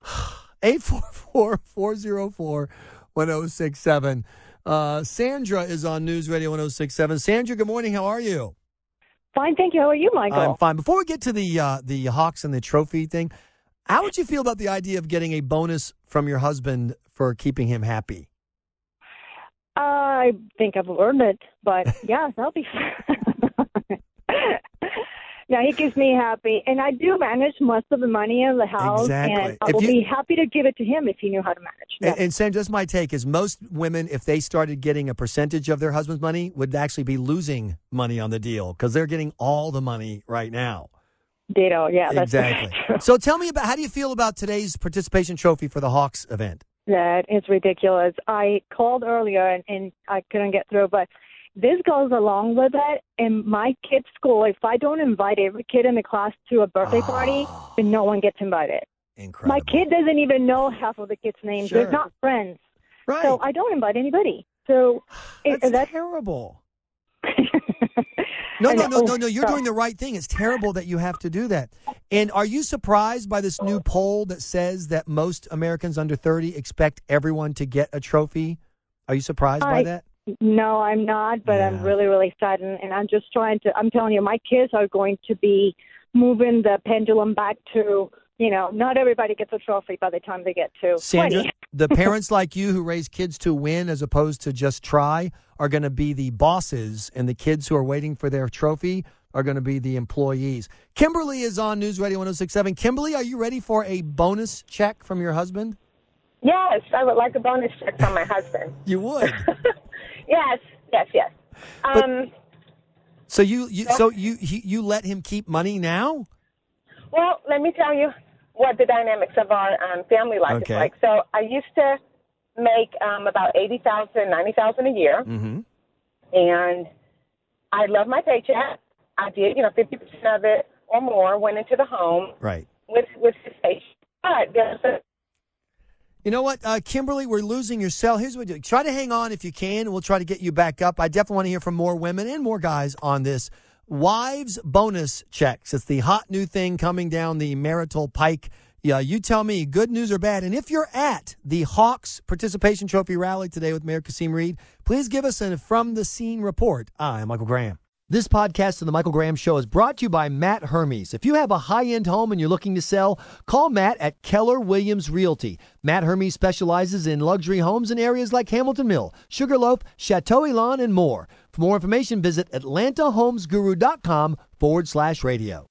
844-404-1067. Uh, Sandra is on News Radio 1067. Sandra, good morning. How are you? Fine, thank you. How are you, Michael? I'm fine. Before we get to the uh, the Hawks and the trophy thing, how would you feel about the idea of getting a bonus from your husband for keeping him happy? I think I've earned it, but yeah, that'll be. yeah, he keeps me happy, and I do manage most of the money in the house, Exactly. and I If will you- be happy to give it to him if he knew how to manage. Yeah. And, and Sandra, just my take is most women, if they started getting a percentage of their husband's money, would actually be losing money on the deal because they're getting all the money right now. Ditto. Yeah, that's exactly. so tell me about how do you feel about today's participation trophy for the Hawks event? That is ridiculous. I called earlier and, and I couldn't get through, but this goes along with it. In my kid's school, if I don't invite every kid in the class to a birthday ah. party, then no one gets invited. Incredible. My kid doesn't even know half of the kids' names. Sure. They're not friends. Right. So I don't invite anybody. So it, that's, terrible. No, no, no, no, oh, no. You're doing the right thing. It's terrible that you have to do that. And are you surprised by this new poll that says that most Americans under 30 expect everyone to get a trophy? Are you surprised by that? No, I'm not, but I'm really, really saddened. And I'm just trying to, I'm telling you, my kids are going to be moving the pendulum back to, you know, not everybody gets a trophy by the time they get to Sandra, 20. the parents like you who raise kids to win as opposed to just try are going to be the bosses, and the kids who are waiting for their trophy are going to be the employees. Kimberly is on News Radio 1067. Kimberly, are you ready for a bonus check from your husband? Yes, I would like a bonus check from my husband. You would. Yes, yes, yes. Um, So you, you so you he, you let him keep money now? well, let me tell you what the dynamics of our um, family life Okay. is like. So I used to make um, about eighty thousand, ninety thousand a year, Mm-hmm. and I love my paycheck. I did, you know, fifty percent of it or more went into the home Right. with with his paycheck. But there's a You know what, uh, Kimberly, we're losing your cell. Here's what we do. Try to hang on if you can, we'll try to get you back up. I definitely want to hear from more women and more guys on this. Wives bonus checks. It's the hot new thing coming down the marital pike. Yeah, you tell me, good news or bad. And if you're at the Hawks Participation Trophy rally today with Mayor Kasim Reed, please give us a from the scene report. I'm Michael Graham. This podcast of the Michael Graham Show is brought to you by Matt Hermes. If you have a high end home and you're looking to sell, call Matt at Keller Williams Realty. Matt Hermes specializes in luxury homes in areas like Hamilton Mill, Sugarloaf, Chateau Elan, and more. For more information, visit AtlantaHomesGuru.com forward slash radio.